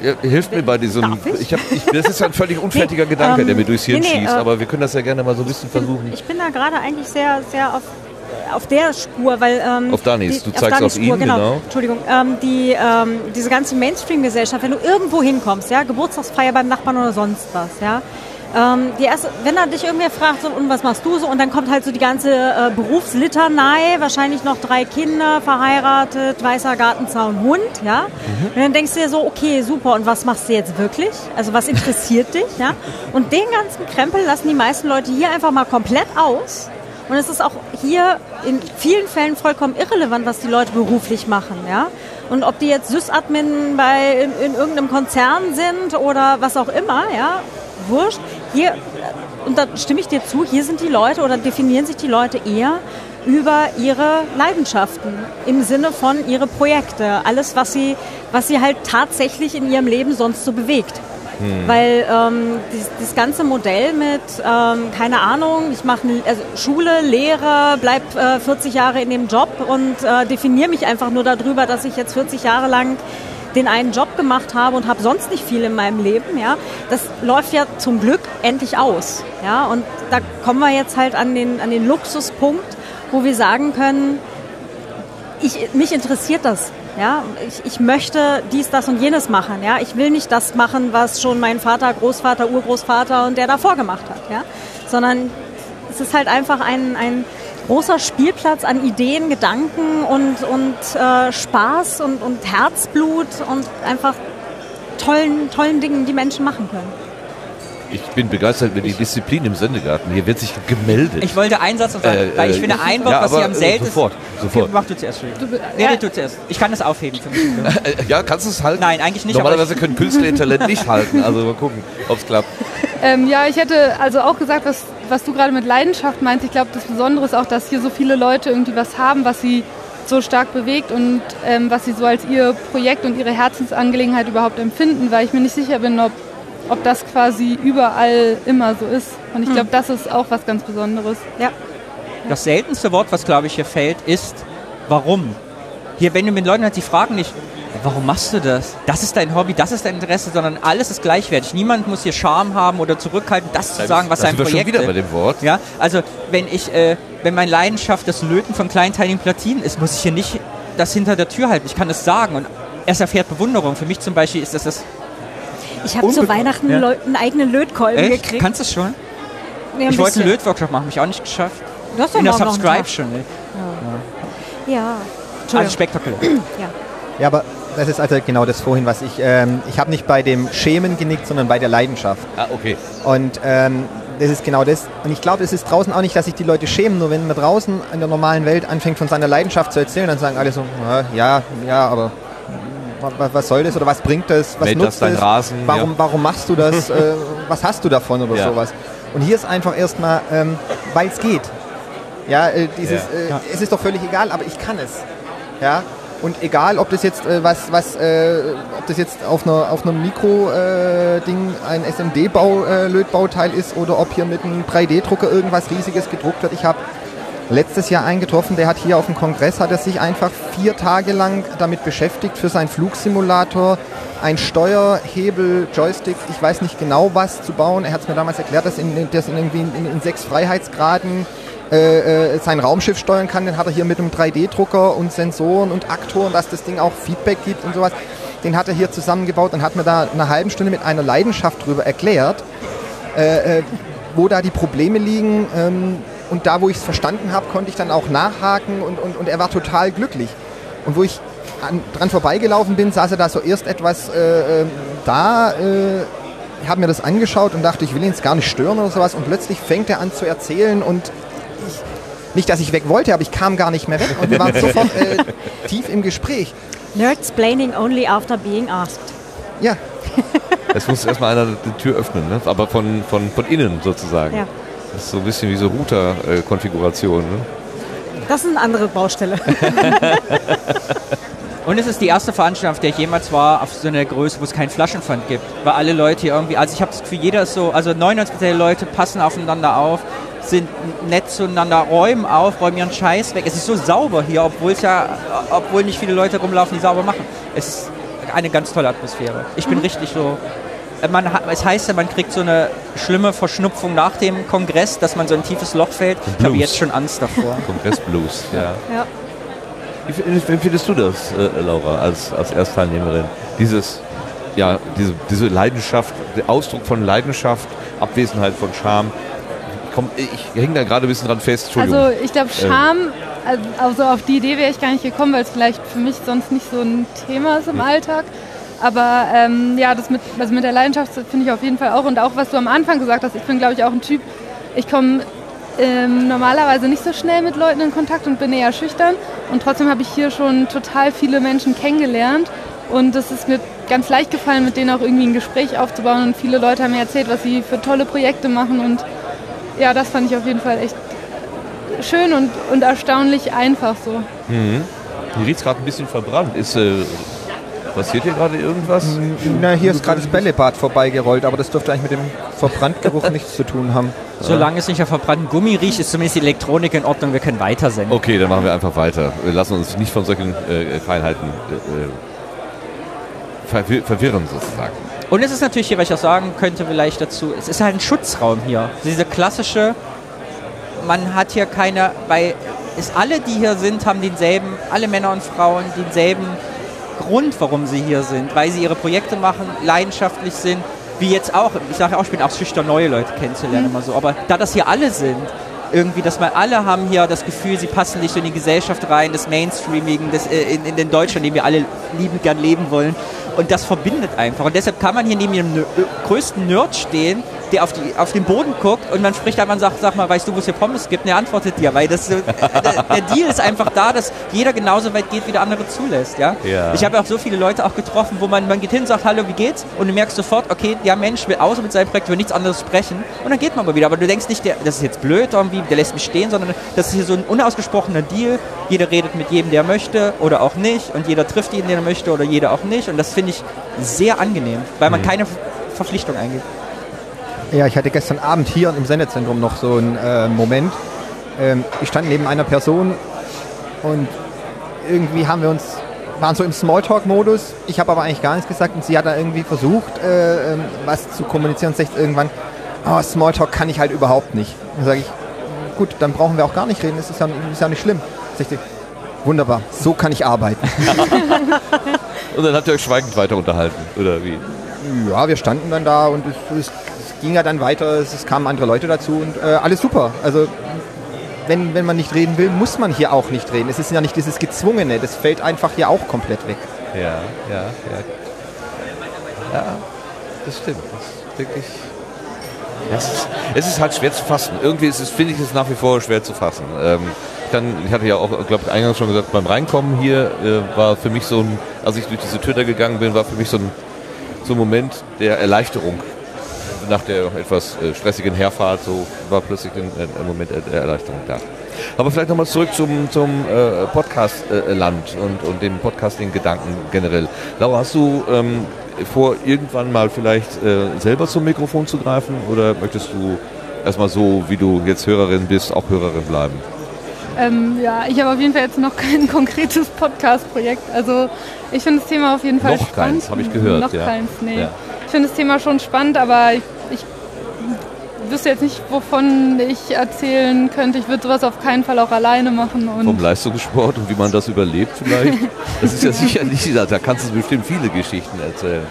Ja, hilft mir bei diesem. Ich? Ich hab, ich, das ist ja ein völlig unfertiger Nee, Gedanke, ähm, der mir durchs Hirn nee, nee, schießt. äh, aber wir können das ja gerne mal so ein bisschen versuchen. Ich bin da gerade eigentlich sehr, sehr auf, auf der Spur, weil... Ähm, Auf Danis, die- du zeigst Danis auf ihn, genau. Entschuldigung. Ähm, die, ähm, diese ganze Mainstream-Gesellschaft, wenn du irgendwo hinkommst, ja, Geburtstagsfeier beim Nachbarn oder sonst was, ja, ähm, die erste, wenn er dich irgendwer fragt, so, und was machst du so, und dann kommt halt so die ganze äh, Berufslitanei, wahrscheinlich noch drei Kinder, verheiratet, weißer Gartenzaun, Hund, ja. Und dann denkst du dir so, okay, super, und was machst du jetzt wirklich? Also was interessiert dich, ja? Und den ganzen Krempel lassen die meisten Leute hier einfach mal komplett aus. Und es ist auch hier in vielen Fällen vollkommen irrelevant, was die Leute beruflich machen, ja. Und ob die jetzt Sys-Admin bei in, in irgendeinem Konzern sind oder was auch immer, ja, wurscht. Hier, und da stimme ich dir zu, hier sind die Leute oder definieren sich die Leute eher über ihre Leidenschaften im Sinne von ihre Projekte, alles, was sie, was sie halt tatsächlich in ihrem Leben sonst so bewegt. Hm. Weil ähm, dieses, ganze Modell mit, ähm, keine Ahnung, ich mache also Schule, Lehre, bleib äh, 40 Jahre in dem Job und äh, definiere mich einfach nur darüber, dass ich jetzt 40 Jahre lang den einen Job gemacht habe und habe sonst nicht viel in meinem Leben, ja, das läuft ja zum Glück endlich aus. Ja, und da kommen wir jetzt halt an den, an den Luxuspunkt, wo wir sagen können, ich, mich interessiert das. Ja, ich, ich möchte dies, das und jenes machen. Ja, ich will nicht das machen, was schon mein Vater, Großvater, Urgroßvater und der davor gemacht hat. Ja, sondern es ist halt einfach ein, ein großer Spielplatz an Ideen, Gedanken und, und äh, Spaß und, und Herzblut und einfach tollen, tollen Dingen, die Menschen machen können. Ich bin begeistert über die Disziplin im Sendegarten. Hier wird sich gemeldet. Ich wollte einen Satz noch sagen, äh, weil ich finde, ein Wort, ja, was hier am seltensten... Sofort, sofort. Okay, mach du zuerst. Du, nee, ja. du zuerst. Ich kann das aufheben für mich. ja, kannst du es halten? Nein, eigentlich nicht. Normalerweise können Künstler ihr Talent nicht halten. Also mal gucken, ob es klappt. Ähm, ja, ich hätte also auch gesagt, was, was du gerade mit Leidenschaft meinst. Ich glaube, das Besondere ist auch, dass hier so viele Leute irgendwie was haben, was sie so stark bewegt und ähm, was sie so als ihr Projekt und ihre Herzensangelegenheit überhaupt empfinden, weil ich mir nicht sicher bin, ob ob das quasi überall immer so ist. Und ich hm. glaube, das ist auch was ganz Besonderes. Ja. Das seltenste Wort, was glaube ich hier fällt, ist warum. Hier, wenn du mit Leuten halt die fragen nicht, warum machst du das? Das ist dein Hobby, das ist dein Interesse, sondern alles ist gleichwertig. Niemand muss hier Charme haben oder zurückhalten, das zu sagen, was sein Projekt ist. wieder bei dem Wort. Ja, also wenn ich, äh, wenn meine Leidenschaft das Löten von kleinteiligen Platinen ist, muss ich hier nicht das hinter der Tür halten. Ich kann es sagen und es erfährt Bewunderung. Für mich zum Beispiel ist das das ich habe zu Weihnachten ja. einen eigenen Lötkolben Echt? gekriegt. Kannst du es schon? Ja, ich wollte einen Lötworkshop machen, habe ich auch nicht geschafft. Du hast doch In der Subscribe schon. Ja. ja. Also spektakulär. ja. ja, aber das ist also genau das vorhin, was ich. Ähm, ich habe nicht bei dem Schämen genickt, sondern bei der Leidenschaft. Ah, okay. Und ähm, das ist genau das. Und ich glaube, es ist draußen auch nicht, dass sich die Leute schämen. Nur wenn man draußen in der normalen Welt anfängt, von seiner Leidenschaft zu erzählen, dann sagen alle so: Ja, ja, aber was soll das oder was bringt das, was Mäht nutzt das, das? Rasen, warum, ja. warum machst du das, äh, was hast du davon oder ja. sowas. Und hier ist einfach erstmal, ähm, weil es geht. Ja, äh, dieses, ja. Äh, es ist doch völlig egal, aber ich kann es. Ja, und egal, ob das jetzt äh, was, was, äh, ob das jetzt auf einer auf einem Mikro-Ding äh, ein SMD-Lötbauteil ist oder ob hier mit einem 3D-Drucker irgendwas Riesiges gedruckt wird. Ich habe letztes Jahr eingetroffen. Der hat hier auf dem Kongress, hat er sich einfach vier Tage lang damit beschäftigt für seinen Flugsimulator, ein Steuerhebel, Joystick, ich weiß nicht genau was zu bauen. Er hat es mir damals erklärt, dass, in, dass in, irgendwie in, in sechs Freiheitsgraden äh, äh sein Raumschiff steuern kann. Den hat er hier mit einem 3D-Drucker und Sensoren und Aktoren, dass das Ding auch Feedback gibt und sowas. Den hat er hier zusammengebaut und hat mir da eine halbe Stunde mit einer Leidenschaft drüber erklärt, äh, äh wo da die Probleme liegen. Ähm, und da, wo ich es verstanden habe, konnte ich dann auch nachhaken und, und, und er war total glücklich. Und wo ich an, dran vorbeigelaufen bin, saß er da so erst etwas äh, ähm, da, äh, habe mir das angeschaut und dachte, ich will ihn jetzt gar nicht stören oder sowas. Und plötzlich fängt er an zu erzählen und nicht, dass ich weg wollte, aber ich kam gar nicht mehr weg und wir waren sofort äh, tief im Gespräch. Nerdsplaining only after being asked. Ja. Es muss erstmal einer die Tür öffnen, ne? aber von, von, von innen sozusagen. Ja. Das ist so ein bisschen wie so Router-Konfiguration. Ne? Das ist eine andere Baustelle. Und es ist die erste Veranstaltung, auf der ich jemals war, auf so einer Größe, wo es keinen Flaschenpfand gibt. Weil alle Leute hier irgendwie, also ich habe das Gefühl, jeder ist so, also 99% der Leute passen aufeinander auf, sind nett zueinander, räumen auf, räumen ihren Scheiß weg. Es ist so sauber hier, obwohl es ja, obwohl nicht viele Leute rumlaufen, die sauber machen. Es ist eine ganz tolle Atmosphäre. Ich bin mhm. richtig so man, es heißt ja, man kriegt so eine schlimme Verschnupfung nach dem Kongress, dass man so ein tiefes Loch fällt. Ich habe jetzt schon Angst davor. Kongressblues, ja. ja. Wie, findest du das, äh, Laura, als, als Erstteilnehmerin? Dieses, ja, diese, diese Leidenschaft, der Ausdruck von Leidenschaft, Abwesenheit von Scham. Ich, ich hänge da gerade ein bisschen dran fest. Also ich glaube, äh. Scham, also auf die Idee wäre ich gar nicht gekommen, weil es vielleicht für mich sonst nicht so ein Thema ist im Alltag. Aber ähm, ja, das mit, also mit der Leidenschaft finde ich auf jeden Fall auch. Und auch, was du am Anfang gesagt hast, ich bin, glaube ich, auch ein Typ, ich komme ähm, normalerweise nicht so schnell mit Leuten in Kontakt und bin eher schüchtern. Und trotzdem habe ich hier schon total viele Menschen kennengelernt. Und es ist mir ganz leicht gefallen, mit denen auch irgendwie ein Gespräch aufzubauen. Und viele Leute haben mir erzählt, was sie für tolle Projekte machen. Und ja, das fand ich auf jeden Fall echt schön und, und erstaunlich einfach so. Mhm. Hier riecht es gerade ein bisschen verbrannt. Ist, äh, passiert hier gerade irgendwas? Na, hier ist gerade das Bällebad vorbeigerollt, aber das dürfte eigentlich mit dem Verbrandgeruch nichts zu tun haben. Solange es nicht nach verbrannten Gummi riecht, ist zumindest die Elektronik in Ordnung. Wir können weitersenden. Okay, dann machen wir einfach weiter. Wir lassen uns nicht von solchen äh, Feinheiten äh, verwir verwirren sozusagen. Und es ist natürlich hier, was ich auch sagen könnte, vielleicht dazu, es ist halt ein Schutzraum hier. Diese klassische, man hat hier keine, weil es alle, die hier sind, haben denselben, alle Männer und Frauen, denselben Grund, warum sie hier sind, weil sie ihre Projekte machen, leidenschaftlich sind, wie jetzt auch, ich sage auch, ich bin auch schüchtern, neue Leute kennenzulernen immer so, aber da das hier alle sind, irgendwie, dass wir alle haben hier das Gefühl, sie passen nicht so in die Gesellschaft rein, das Mainstreamigen, das, äh, in, in den Deutschland, in dem wir alle liebend gern leben wollen. Und das verbindet einfach. Und deshalb kann man hier neben dem größten Nerd stehen, der auf, die, auf den Boden guckt und man spricht einfach und sagt, sag mal, weißt du, wo es hier Pommes gibt? Und er antwortet dir, weil das, äh, der, der Deal ist einfach da, dass jeder genauso weit geht, wie der andere zulässt. Ja? Ja. Ich habe auch so viele Leute auch getroffen, wo man, man geht hin und sagt, hallo, wie geht's? Und du merkst sofort, okay, der Mensch will außer mit seinem Projekt über nichts anderes sprechen. Und dann geht man mal wieder. Aber du denkst nicht, der, das ist jetzt blöd irgendwie, der lässt mich stehen, sondern das ist hier so ein unausgesprochener Deal. Jeder redet mit jedem, der möchte oder auch nicht. Und jeder trifft jeden, den er möchte oder jeder auch nicht. Und das finde ich sehr angenehm, weil man keine Verpflichtung eingeht. Ja, ich hatte gestern Abend hier im Sendezentrum noch so einen äh, Moment. Ähm, ich stand neben einer Person und irgendwie haben wir uns, waren so im Smalltalk-Modus. Ich habe aber eigentlich gar nichts gesagt und sie hat da irgendwie versucht, äh, ähm, was zu kommunizieren und sagt irgendwann, oh, Smalltalk kann ich halt überhaupt nicht. Dann sage ich, gut, dann brauchen wir auch gar nicht reden, das ist ja, ist ja nicht schlimm. Sagt sie, wunderbar, so kann ich arbeiten. Und dann habt ihr euch schweigend weiter unterhalten, oder wie? Ja, wir standen dann da und es, es, ging ja dann weiter, es, es kamen andere Leute dazu und äh, alles super. Also wenn, wenn man nicht reden will, muss man hier auch nicht reden. Es ist ja nicht dieses Gezwungene, das fällt einfach hier auch komplett weg. Ja, ja, ja. Ja, das stimmt. Das ist wirklich. Es, ist, es ist halt schwer zu fassen. Irgendwie ist es, finde ich es nach wie vor schwer zu fassen. Ähm, dann, ich hatte ja auch, glaube ich, eingangs schon gesagt, beim Reinkommen hier äh, war für mich so ein, als ich durch diese Tür da gegangen bin, war für mich so ein, so ein Moment der Erleichterung. Nach der etwas äh, stressigen Herfahrt, so war plötzlich ein, ein Moment der, Erleichterung da. Aber vielleicht nochmal zurück zum, zum äh, Podcast-Land und, und dem Podcasting-Gedanken generell. Laura, hast du ähm, vor, irgendwann mal vielleicht äh, selber zum Mikrofon zu greifen oder möchtest du erstmal so, wie du jetzt Hörerin bist, auch Hörerin bleiben? Ähm, ja, ich habe auf jeden Fall jetzt noch kein konkretes Podcast-Projekt. Also ich finde das Thema auf jeden Fall Noch spannend. keins, habe ich gehört. Noch ja. keins, nee. Ja. Ich finde das Thema schon spannend, aber ich, ich wüsste jetzt nicht, wovon ich erzählen könnte. Ich würde sowas auf keinen Fall auch alleine machen. Und Vom Leistungssport und wie man das überlebt vielleicht. Das ist ja sicher nicht, da kannst du bestimmt viele Geschichten erzählen.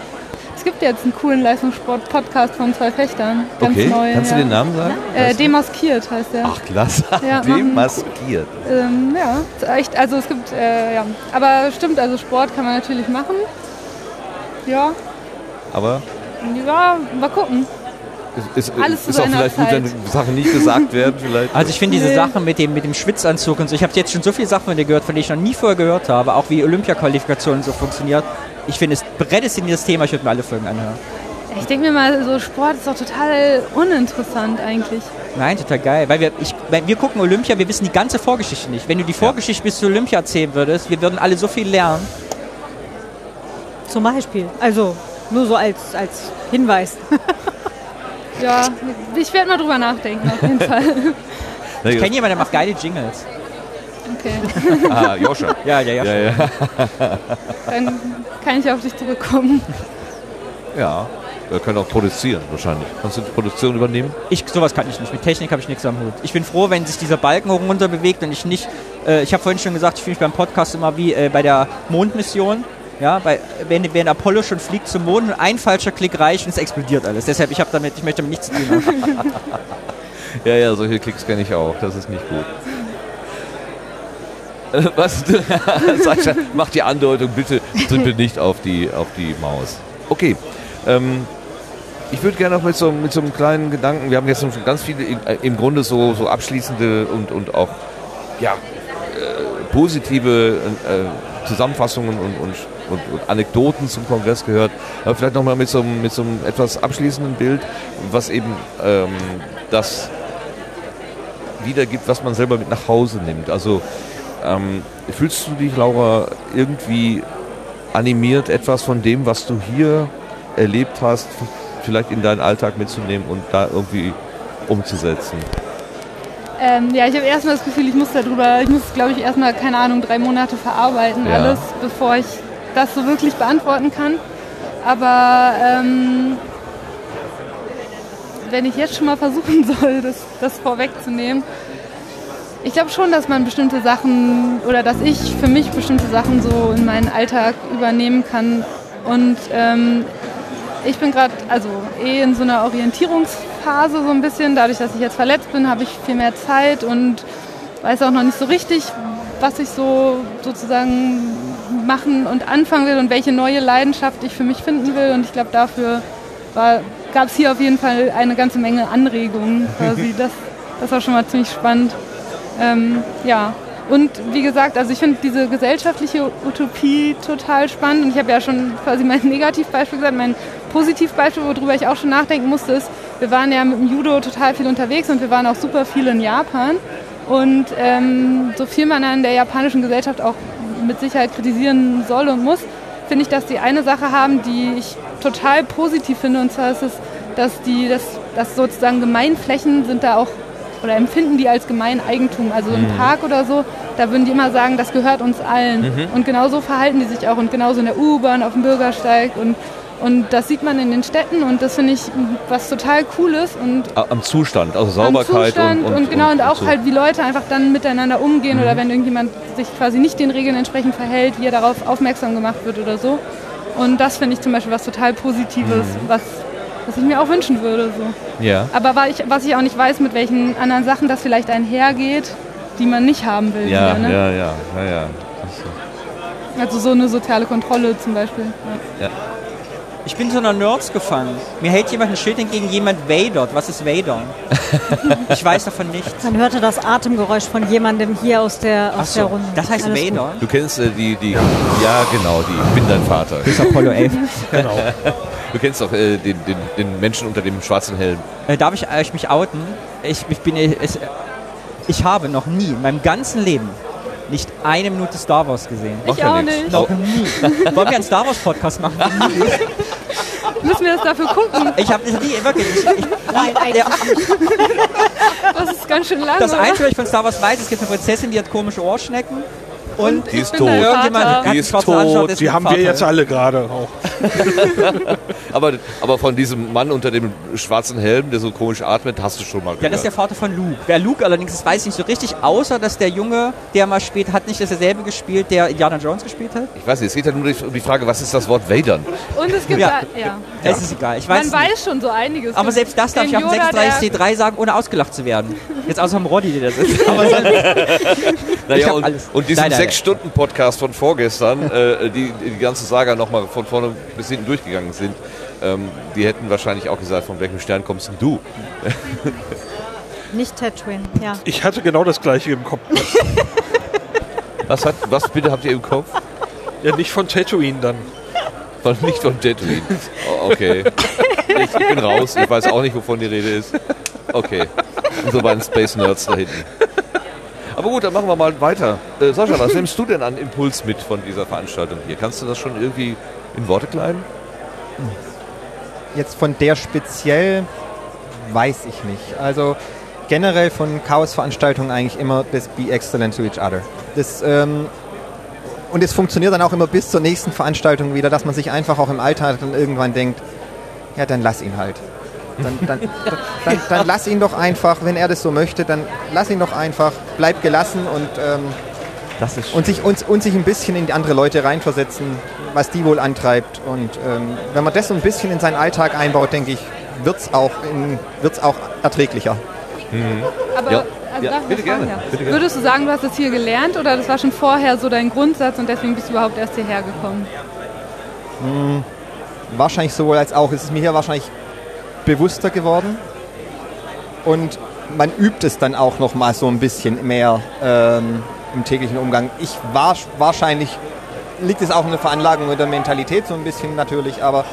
Es gibt jetzt einen coolen Leistungssport-Podcast von zwei Fechtern. Ganz okay, neu. kannst ja. du den Namen sagen? Äh, demaskiert heißt der. Ach, klasse. Ja, machen- Demaskiert. Ähm, ja, ist echt, also es gibt, äh, ja. Aber stimmt, also Sport kann man natürlich machen. Ja, Aber ja, mal gucken. es ist, Alles zu ist auch vielleicht gut, wenn Zeit. Sachen nicht gesagt werden. Vielleicht. Also ich finde diese Nee. Sachen mit dem, mit dem Schwitzanzug und so, ich habe jetzt schon so viele Sachen von dir gehört, von denen ich noch nie vorher gehört habe, auch wie Olympia-Qualifikation so funktioniert. Ich finde es prädestiniertes Thema, ich würde mir alle Folgen anhören. Ich denke mir mal, so Sport ist doch total uninteressant eigentlich. Nein, total geil. Weil wir, ich, weil wir gucken Olympia, wir wissen die ganze Vorgeschichte nicht. Wenn du die Vorgeschichte bis zu Olympia erzählen würdest, wir würden alle so viel lernen. Zum Beispiel. Also nur so als, als Hinweis. Ja, ich werde mal drüber nachdenken, auf jeden Fall. Ich kenne jemanden, der macht geile Jingles. Okay, ah, Joscha. Ja, ja, ja. Ja, ja. dann kann ich auf dich zurückkommen. ja. Wir können auch produzieren wahrscheinlich. Kannst du die Produktion übernehmen? Ich, sowas kann ich nicht. Mit Technik habe ich nichts am Hut. Ich bin froh, wenn sich dieser Balken hoch und runter bewegt und ich nicht. Äh, ich habe vorhin schon gesagt, ich fühle mich beim Podcast immer wie äh, bei der Mondmission. Ja, bei, wenn, wenn Apollo schon fliegt zum Mond und ein falscher Klick reicht und es explodiert alles. Deshalb, ich habe damit, ich möchte damit nichts zu tun haben. Ja, ja, solche Klicks kenne ich auch. Das ist nicht gut. Äh, Was? Sascha, mach die Andeutung, bitte trippel nicht auf die, auf die Maus. Okay. Ähm, ich würde gerne noch mit so, mit so einem kleinen Gedanken, wir haben jetzt schon ganz viele im, äh, im Grunde so, so abschließende und, und auch ja, äh, positive äh, Zusammenfassungen und, und, und, und Anekdoten zum Kongress gehört. Aber vielleicht nochmal mit so, mit so einem etwas abschließenden Bild, was eben ähm, das wiedergibt, was man selber mit nach Hause nimmt. Also ähm, fühlst du dich, Laura, irgendwie animiert, etwas von dem, was du hier erlebt hast, vielleicht in deinen Alltag mitzunehmen und da irgendwie umzusetzen? Ähm, ja, ich habe erstmal das Gefühl, ich muss darüber, ich muss, glaube ich, erstmal, keine Ahnung, drei Monate verarbeiten, Ja. alles, bevor ich das so wirklich beantworten kann. Aber ähm, wenn ich jetzt schon mal versuchen soll, das, das vorwegzunehmen, ich glaube schon, dass man bestimmte Sachen oder dass ich für mich bestimmte Sachen so in meinen Alltag übernehmen kann. Und ähm, ich bin gerade also eh in so einer Orientierungsphase so ein bisschen. Dadurch, dass ich jetzt verletzt bin, habe ich viel mehr Zeit und weiß auch noch nicht so richtig, was ich so sozusagen machen und anfangen will und welche neue Leidenschaft ich für mich finden will. Und ich glaube, dafür gab es hier auf jeden Fall eine ganze Menge Anregungen. Quasi. Das, das war schon mal ziemlich spannend. Ähm, ja, und wie gesagt, also ich finde diese gesellschaftliche Utopie total spannend. Und ich habe ja schon quasi mein Negativbeispiel gesagt. Mein Positivbeispiel, worüber ich auch schon nachdenken musste, ist, wir waren ja mit dem Judo total viel unterwegs und wir waren auch super viel in Japan. Und ähm, so viel man an der japanischen Gesellschaft auch mit Sicherheit kritisieren soll und muss, finde ich, dass die eine Sache haben, die ich total positiv finde. Und zwar ist es, dass die, dass, dass sozusagen Gemeinflächen sind da auch oder empfinden die als Gemeineigentum. Also im Park oder so, da würden die immer sagen, das gehört uns allen. Und genauso verhalten die sich auch. Und genauso in der U-Bahn, auf dem Bürgersteig. Und und das sieht man in den Städten. Und das finde ich was total Cooles. Und Am Zustand, also am Sauberkeit Zustand. und, und, genau und auch so. halt wie Leute einfach dann miteinander umgehen oder wenn irgendjemand sich quasi nicht den Regeln entsprechend verhält, wie er darauf aufmerksam gemacht wird oder so. Und das finde ich zum Beispiel was total Positives, was, was ich mir auch wünschen würde. So. Ja. Aber was ich auch nicht weiß, mit welchen anderen Sachen das vielleicht einhergeht, die man nicht haben will. Ja, wieder, ne? ja, ja, ja, ja. Also so eine soziale Kontrolle zum Beispiel. Ja. Ich bin so einer Nerds gefangen. Mir hält jemand ein Schild entgegen, jemand wadert. Was ist wadern? ich weiß davon nichts. Man hörte das Atemgeräusch von jemandem hier aus der, Ach aus der so, Runde. das heißt Alles gut. Vader. Du kennst äh, die, die, ja genau, die, ich bin dein Vater. Das ist Apollo 11. Genau. Du kennst doch äh, den, den, den Menschen unter dem schwarzen Helm. Äh, darf ich euch mich outen? Ich, ich bin, äh, es, ich habe noch nie in meinem ganzen Leben nicht eine Minute Star Wars gesehen. Ich ja auch nichts. nicht. Noch nie. Wollen wir einen Star Wars Podcast machen? Müssen wir das dafür gucken? Ich habe das nie, wirklich. Ich, ich, Nein, eigentlich ja, Das ist ganz schön lang. das? Einzige, was ich von Star Wars weiß, es gibt eine Prinzessin, die hat komische Ohrschnecken. Und Die ist tot. irgendjemand Die ist tot. Anschlag, ist Die haben wir Vater. jetzt alle gerade auch. Aber, aber von diesem Mann unter dem schwarzen Helm, der so komisch atmet, hast du schon mal gehört. Ja, das ist der Vater von Luke. Wer Luke allerdings ist, weiß ich nicht so richtig, außer dass der Junge, der mal spielt, hat nicht das derselbe gespielt, der Indiana Jones gespielt hat. ich weiß nicht, es geht ja nur um die Frage, was ist das Wort Vadern? Und es gibt Ja. ja, ja. Es ist egal, ich weiß Man nicht. weiß schon so einiges. Aber selbst das darf ich auf dem Yoda, der- 36C3 sagen, ohne ausgelacht zu werden. Jetzt außer dem Roddy, der das ist. Aber sonst, Naja, und, alles. und Nein, nein, nein. 6-Stunden-Podcast von vorgestern, äh, die die ganze Saga nochmal von vorne bis hinten durchgegangen sind, ähm, die hätten wahrscheinlich auch gesagt, von welchem Stern kommst denn du? Nicht Tatooine, ja. Ich hatte genau das gleiche im Kopf. Was, hat, was bitte habt ihr im Kopf? Ja, nicht von Tatooine dann. Von, nicht von Tatooine. Oh, okay. Ich bin raus, ich weiß auch nicht, wovon die Rede ist. Okay. Unsere beiden Space Nerds da hinten. Aber gut, dann machen wir mal weiter. Äh, Sascha, was nimmst du denn an Impuls mit von dieser Veranstaltung hier? Kannst du das schon irgendwie in Worte kleiden? Jetzt von der speziell weiß ich nicht. Also generell von Chaos-Veranstaltungen eigentlich immer das Be Excellent to Each Other. Das, ähm, und es funktioniert dann auch immer bis zur nächsten Veranstaltung wieder, dass man sich einfach auch im Alltag dann irgendwann denkt, ja, dann lass ihn halt. Dann, dann, dann, dann, lass ihn doch einfach, wenn er das so möchte, dann lass ihn doch einfach, bleib gelassen und, ähm, Das ist und, sich, und, und sich ein bisschen in die andere Leute reinversetzen, was die wohl antreibt. Und ähm, wenn man das so ein bisschen in seinen Alltag einbaut, denke ich, wird es auch, in- wird's auch erträglicher. Aber Ja. also Ja, bitte was gerne, bitte gerne. Würdest du sagen, du hast das hier gelernt oder das war schon vorher so dein Grundsatz und deswegen bist du überhaupt erst hierher gekommen? Wahrscheinlich sowohl als auch. Es ist mir hier wahrscheinlich bewusster geworden. Und man übt es dann auch noch mal so ein bisschen mehr ähm, im täglichen Umgang. Ich war wahrscheinlich, liegt es auch in der Veranlagung oder der Mentalität so ein bisschen natürlich, aber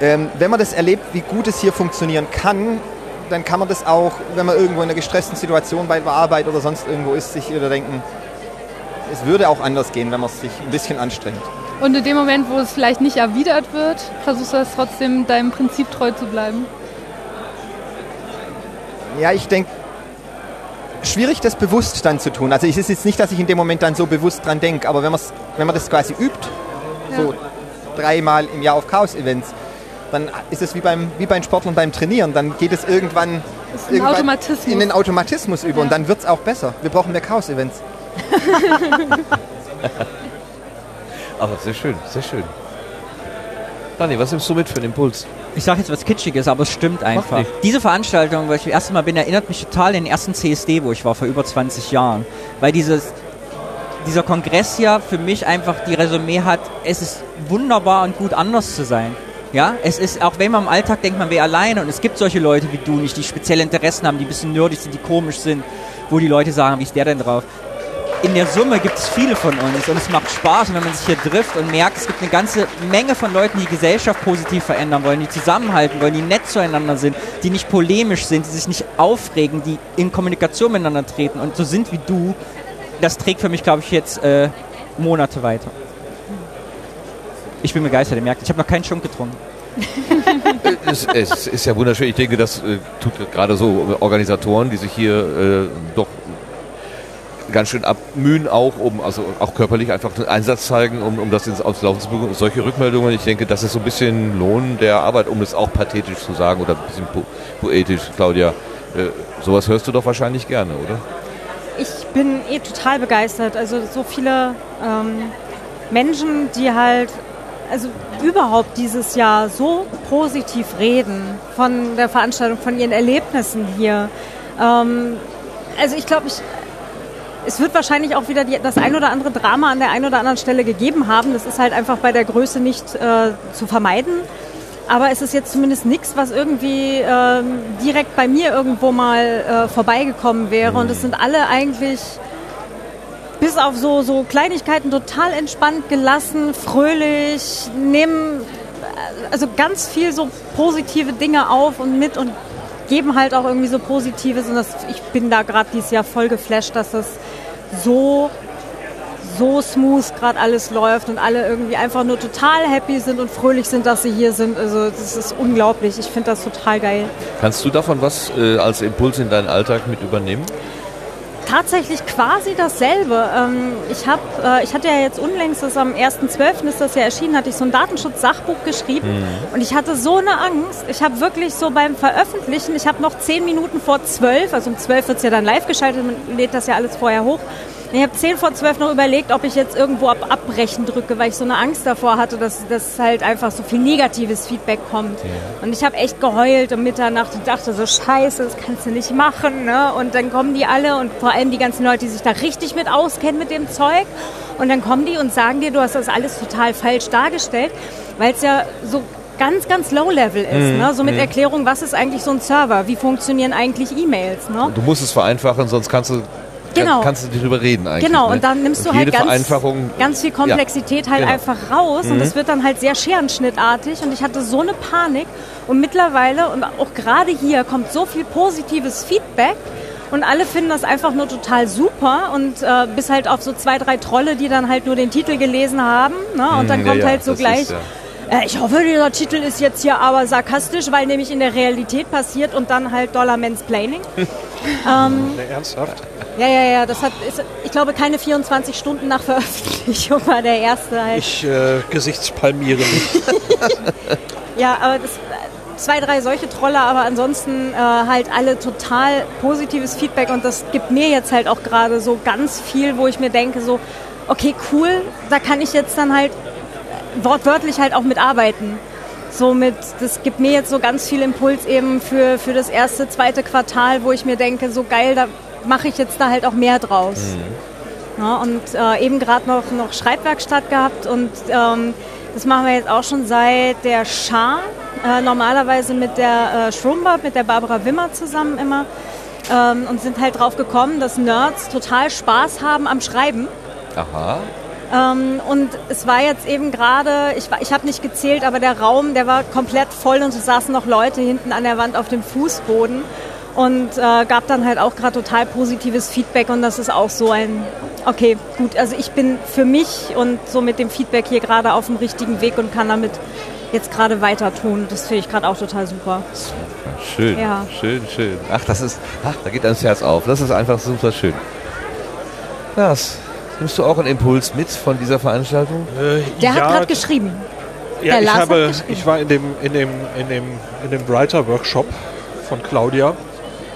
ähm, wenn man das erlebt, wie gut es hier funktionieren kann, dann kann man das auch, wenn man irgendwo in einer gestressten Situation bei der Arbeit oder sonst irgendwo ist, sich denken, es würde auch anders gehen, wenn man sich ein bisschen anstrengt. Und in dem Moment, wo es vielleicht nicht erwidert wird, versuchst du das trotzdem deinem Prinzip treu zu bleiben. Ja, ich denke, schwierig das bewusst dann zu tun. Also es ist jetzt nicht, dass ich in dem Moment dann so bewusst dran denke, aber wenn, wenn man das quasi übt, so dreimal im Jahr auf Chaos-Events, dann ist es wie beim, wie beim Sportlern beim Trainieren. Dann geht es irgendwann, irgendwann in den Automatismus über und dann wird es auch besser. Wir brauchen mehr Chaos-Events. Aber sehr schön, sehr schön. Dani, was nimmst du mit für den Impuls? Ich sage jetzt was Kitschiges, aber es stimmt einfach. Diese Veranstaltung, wo ich das erste Mal bin, erinnert mich total an den ersten CSD, wo ich war, vor über 20 Jahren. Weil dieses, dieser Kongress ja für mich einfach die Resümee hat, es ist wunderbar und gut anders zu sein. Ja, es ist, auch wenn man im Alltag denkt, man wäre alleine und es gibt solche Leute wie du nicht, die spezielle Interessen haben, die ein bisschen nerdig sind, die komisch sind, wo die Leute sagen, wie ist der denn drauf? In der Summe gibt es viele von uns und es macht Spaß, wenn man sich hier trifft und merkt, es gibt eine ganze Menge von Leuten, die die Gesellschaft positiv verändern wollen, die zusammenhalten wollen, die nett zueinander sind, die nicht polemisch sind, die sich nicht aufregen, die in Kommunikation miteinander treten und so sind wie du, das trägt für mich, glaube ich, jetzt äh, Monate weiter. Ich bin begeistert, ihr merkt, ich habe noch keinen Schunk getrunken. es, es ist ja wunderschön. Ich denke, das äh, tut gerade so Organisatoren, die sich hier äh, doch ganz schön abmühen, auch um also auch körperlich einfach einen Einsatz zeigen, um, um das ins aufs Laufen zu bekommen. Solche Rückmeldungen, ich denke, das ist so ein bisschen Lohn der Arbeit, um es auch pathetisch zu sagen oder ein bisschen po poetisch, Claudia. Äh, sowas hörst du doch wahrscheinlich gerne, oder? Ich bin eh total begeistert. Also so viele ähm, Menschen, die halt, also überhaupt dieses Jahr so positiv reden von der Veranstaltung, von ihren Erlebnissen hier. Ähm, also ich glaube, ich, es wird wahrscheinlich auch wieder die, das ein oder andere Drama an der einen oder anderen Stelle gegeben haben. Das ist halt einfach bei der Größe nicht äh, zu vermeiden. Aber es ist jetzt zumindest nichts, was irgendwie ähm, direkt bei mir irgendwo mal äh, vorbeigekommen wäre. Und es sind alle eigentlich bis auf so, so Kleinigkeiten total entspannt, gelassen, fröhlich, nehmen äh, also ganz viel so positive Dinge auf und mit und geben halt auch irgendwie so Positives. Und das, ich bin da gerade dieses Jahr voll geflasht, dass das so so smooth gerade alles läuft und alle irgendwie einfach nur total happy sind und fröhlich sind, dass sie hier sind. Also das ist unglaublich. Ich finde das total geil. Kannst du davon was äh, als Impuls in deinen Alltag mit übernehmen? Tatsächlich quasi dasselbe. Ähm, ich, hab, äh, ich hatte ja jetzt unlängst, das am 1.12. ist das ja erschienen, hatte ich so ein Datenschutz-Sachbuch geschrieben und ich hatte so eine Angst. Ich habe wirklich so beim Veröffentlichen, ich habe noch zehn Minuten vor zwölf, also um zwölf wird es ja dann live geschaltet, man lädt das ja alles vorher hoch. Ich habe zehn vor zwölf noch überlegt, ob ich jetzt irgendwo ab Abbrechen drücke, weil ich so eine Angst davor hatte, dass, dass halt einfach so viel negatives Feedback kommt. Und ich habe echt geheult um Mitternacht und dachte so, scheiße, das kannst du nicht machen. Ne? Und dann kommen die alle und vor allem die ganzen Leute, die sich da richtig mit auskennen mit dem Zeug. Und dann kommen die und sagen dir, du hast das alles total falsch dargestellt, weil es ja so ganz, ganz low-level ist. Ne? So mit Erklärung, was ist eigentlich so ein Server? Wie funktionieren eigentlich E-Mails? Ne? Du musst es vereinfachen, sonst kannst du Genau. kannst du drüber reden eigentlich. Genau, ne? und dann nimmst du Und halt ganz, ganz viel Komplexität halt genau. einfach raus und es wird dann halt sehr scherenschnittartig und ich hatte so eine Panik und mittlerweile und auch gerade hier kommt so viel positives Feedback und alle finden das einfach nur total super und äh, bis halt auf so zwei, drei Trolle, die dann halt nur den Titel gelesen haben ne? und dann Mm, ja, kommt ja, halt so gleich... ist, ja. Ich hoffe, dieser Titel ist jetzt hier aber sarkastisch, weil nämlich in der Realität passiert und dann halt Dollar Mansplaining. Ne, ernsthaft? Ja, ja, ja, das hat, ist, ich glaube, keine 24 Stunden nach Veröffentlichung war der erste halt. Ich äh, gesichtspalmiere nicht. Ja, aber das, zwei, drei solche Trolle, aber ansonsten äh, halt alle total positives Feedback und das gibt mir jetzt halt auch gerade so ganz viel, wo ich mir denke, so, okay, cool, da kann ich jetzt dann halt wortwörtlich halt auch mitarbeiten. Somit, das gibt mir jetzt so ganz viel Impuls eben für, für das erste, zweite Quartal, wo ich mir denke, so geil, da mache ich jetzt da halt auch mehr draus. Ja, und äh, eben gerade noch, noch Schreibwerkstatt gehabt und ähm, das machen wir jetzt auch schon seit der Schar, äh, normalerweise mit der äh, Schrumbert, mit der Barbara Wimmer zusammen immer ähm, und sind halt drauf gekommen, dass Nerds total Spaß haben am Schreiben. Aha. Ähm, und es war jetzt eben gerade, ich, ich habe nicht gezählt, aber der Raum, der war komplett voll und es saßen noch Leute hinten an der Wand auf dem Fußboden und äh, gab dann halt auch gerade total positives Feedback und das ist auch so ein, okay, gut, also ich bin für mich und so mit dem Feedback hier gerade auf dem richtigen Weg und kann damit jetzt gerade weiter tun. Das finde ich gerade auch total super. Schön, Ja. schön, schön. Ach, das ist, ach, da geht das Herz auf. Das ist einfach super schön. Lars, nimmst du auch einen Impuls mit von dieser Veranstaltung? Äh, Der hat ja, gerade geschrieben. Ja, Der ich, Lars hat habe, geschrieben. ich war in dem, in dem, in dem, in dem Writer-Workshop von Claudia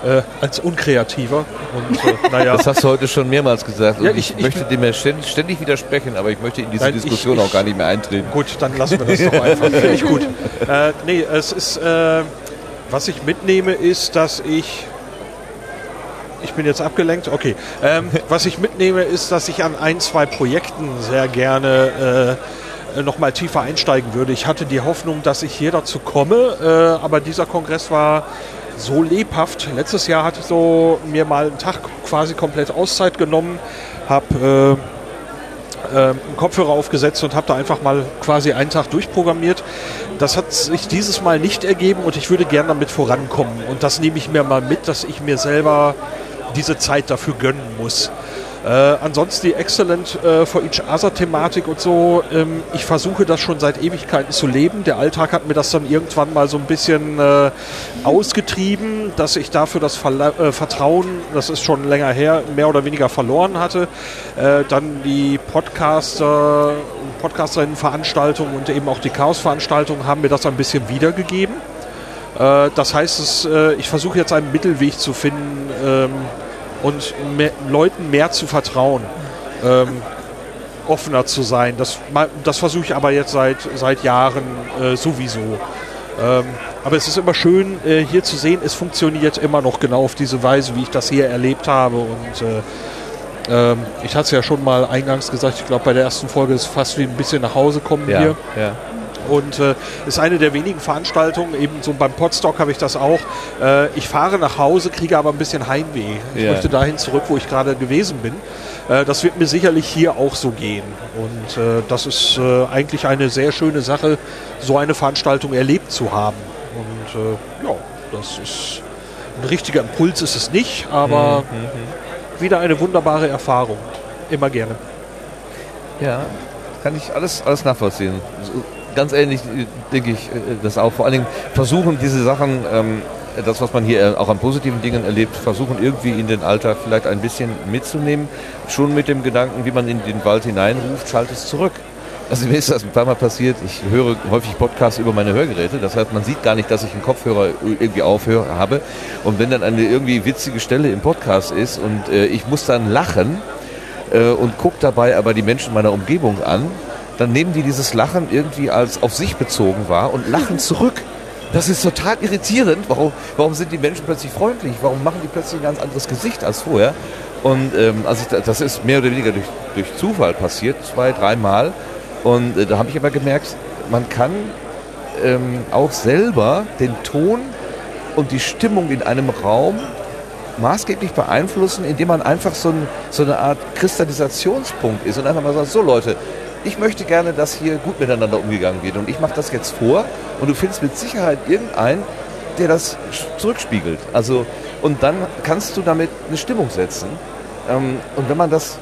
äh, als Unkreativer. Und äh, naja, Das hast du heute schon mehrmals gesagt. Und Ja, ich, ich- möchte dem ja ständig, ständig widersprechen, aber ich möchte in diese Nein, Diskussion ich- auch gar nicht mehr eintreten. gut, dann lassen wir das doch einfach. Finde ich gut. Äh, nee, es ist, äh, was ich mitnehme, ist, dass ich ich bin jetzt abgelenkt. Okay. Ähm, was ich mitnehme, ist, dass ich an ein, zwei Projekten sehr gerne äh, noch mal tiefer einsteigen würde. Ich hatte die Hoffnung, dass ich hier dazu komme, äh, aber dieser Kongress war so lebhaft. Letztes Jahr hatte ich so mir mal einen Tag quasi komplett Auszeit genommen, habe äh, ähm, einen Kopfhörer aufgesetzt und habe da einfach mal quasi einen Tag durchprogrammiert. Das hat sich dieses Mal nicht ergeben und ich würde gerne damit vorankommen. Und das nehme ich mir mal mit, dass ich mir selber diese Zeit dafür gönnen muss. Äh, ansonsten die Excellent äh, for Each Other Thematik und so. Ähm, ich versuche das schon seit Ewigkeiten zu leben. Der Alltag hat mir das dann irgendwann mal so ein bisschen äh, ausgetrieben, dass ich dafür das Verla äh, Vertrauen, das ist schon länger her, mehr oder weniger verloren hatte. Äh, dann die Podcaster, Podcasterinnen-Veranstaltungen und eben auch die Chaos-Veranstaltungen haben mir das ein bisschen wiedergegeben. Äh, das heißt, es, äh, ich versuche jetzt einen Mittelweg zu finden ähm, und mehr, Leuten mehr zu vertrauen, ähm, offener zu sein. Das, das versuche ich aber jetzt seit, seit Jahren äh, sowieso. Ähm, aber es ist immer schön, äh, hier zu sehen, es funktioniert immer noch genau auf diese Weise, wie ich das hier erlebt habe. Und äh, ähm, ich hatte es ja schon mal eingangs gesagt, ich glaube bei der ersten Folge ist es fast wie ein bisschen nach Hause kommen hier. ja. Und äh, ist eine der wenigen Veranstaltungen, eben so beim Podstock habe ich das auch. Äh, ich fahre nach Hause, kriege aber ein bisschen Heimweh. Ich Ja. möchte dahin zurück, wo ich gerade gewesen bin. Äh, das wird mir sicherlich hier auch so gehen. Und äh, das ist äh, eigentlich eine sehr schöne Sache, so eine Veranstaltung erlebt zu haben. Und äh, ja, das ist ein richtiger Impuls ist es nicht, aber wieder eine wunderbare Erfahrung. Immer gerne. Ja, kann ich alles, alles nachvollziehen. Ganz ähnlich äh, denke ich äh, das auch. Vor allen Dingen versuchen diese Sachen, ähm, das was man hier äh, auch an positiven Dingen erlebt, versuchen irgendwie in den Alltag vielleicht ein bisschen mitzunehmen. Schon mit dem Gedanken, wie man in den Wald hineinruft, schalt es zurück. Also mir ist das ein paar Mal passiert, ich höre häufig Podcasts über meine Hörgeräte, das heißt, man sieht gar nicht, dass ich einen Kopfhörer irgendwie aufhöre, habe. Und wenn dann eine irgendwie witzige Stelle im Podcast ist und ich muss dann lachen, und gucke dabei aber die Menschen meiner Umgebung an, dann nehmen die dieses Lachen irgendwie als auf sich bezogen wahr und lachen zurück. Das ist total irritierend. Warum, warum sind die Menschen plötzlich freundlich? Warum machen die plötzlich ein ganz anderes Gesicht als vorher? Und ähm, also ich, das ist mehr oder weniger durch, durch Zufall passiert, zwei, dreimal. Und äh, da habe ich aber gemerkt, man kann ähm, auch selber den Ton und die Stimmung in einem Raum maßgeblich beeinflussen, indem man einfach so, ein, so eine Art Kristallisationspunkt ist und einfach mal sagt, so Leute, ich möchte gerne, dass hier gut miteinander umgegangen wird. Und ich mache das jetzt vor. Und du findest mit Sicherheit irgendeinen, der das zurückspiegelt. Also und dann kannst du damit eine Stimmung setzen. Ähm, und wenn man das,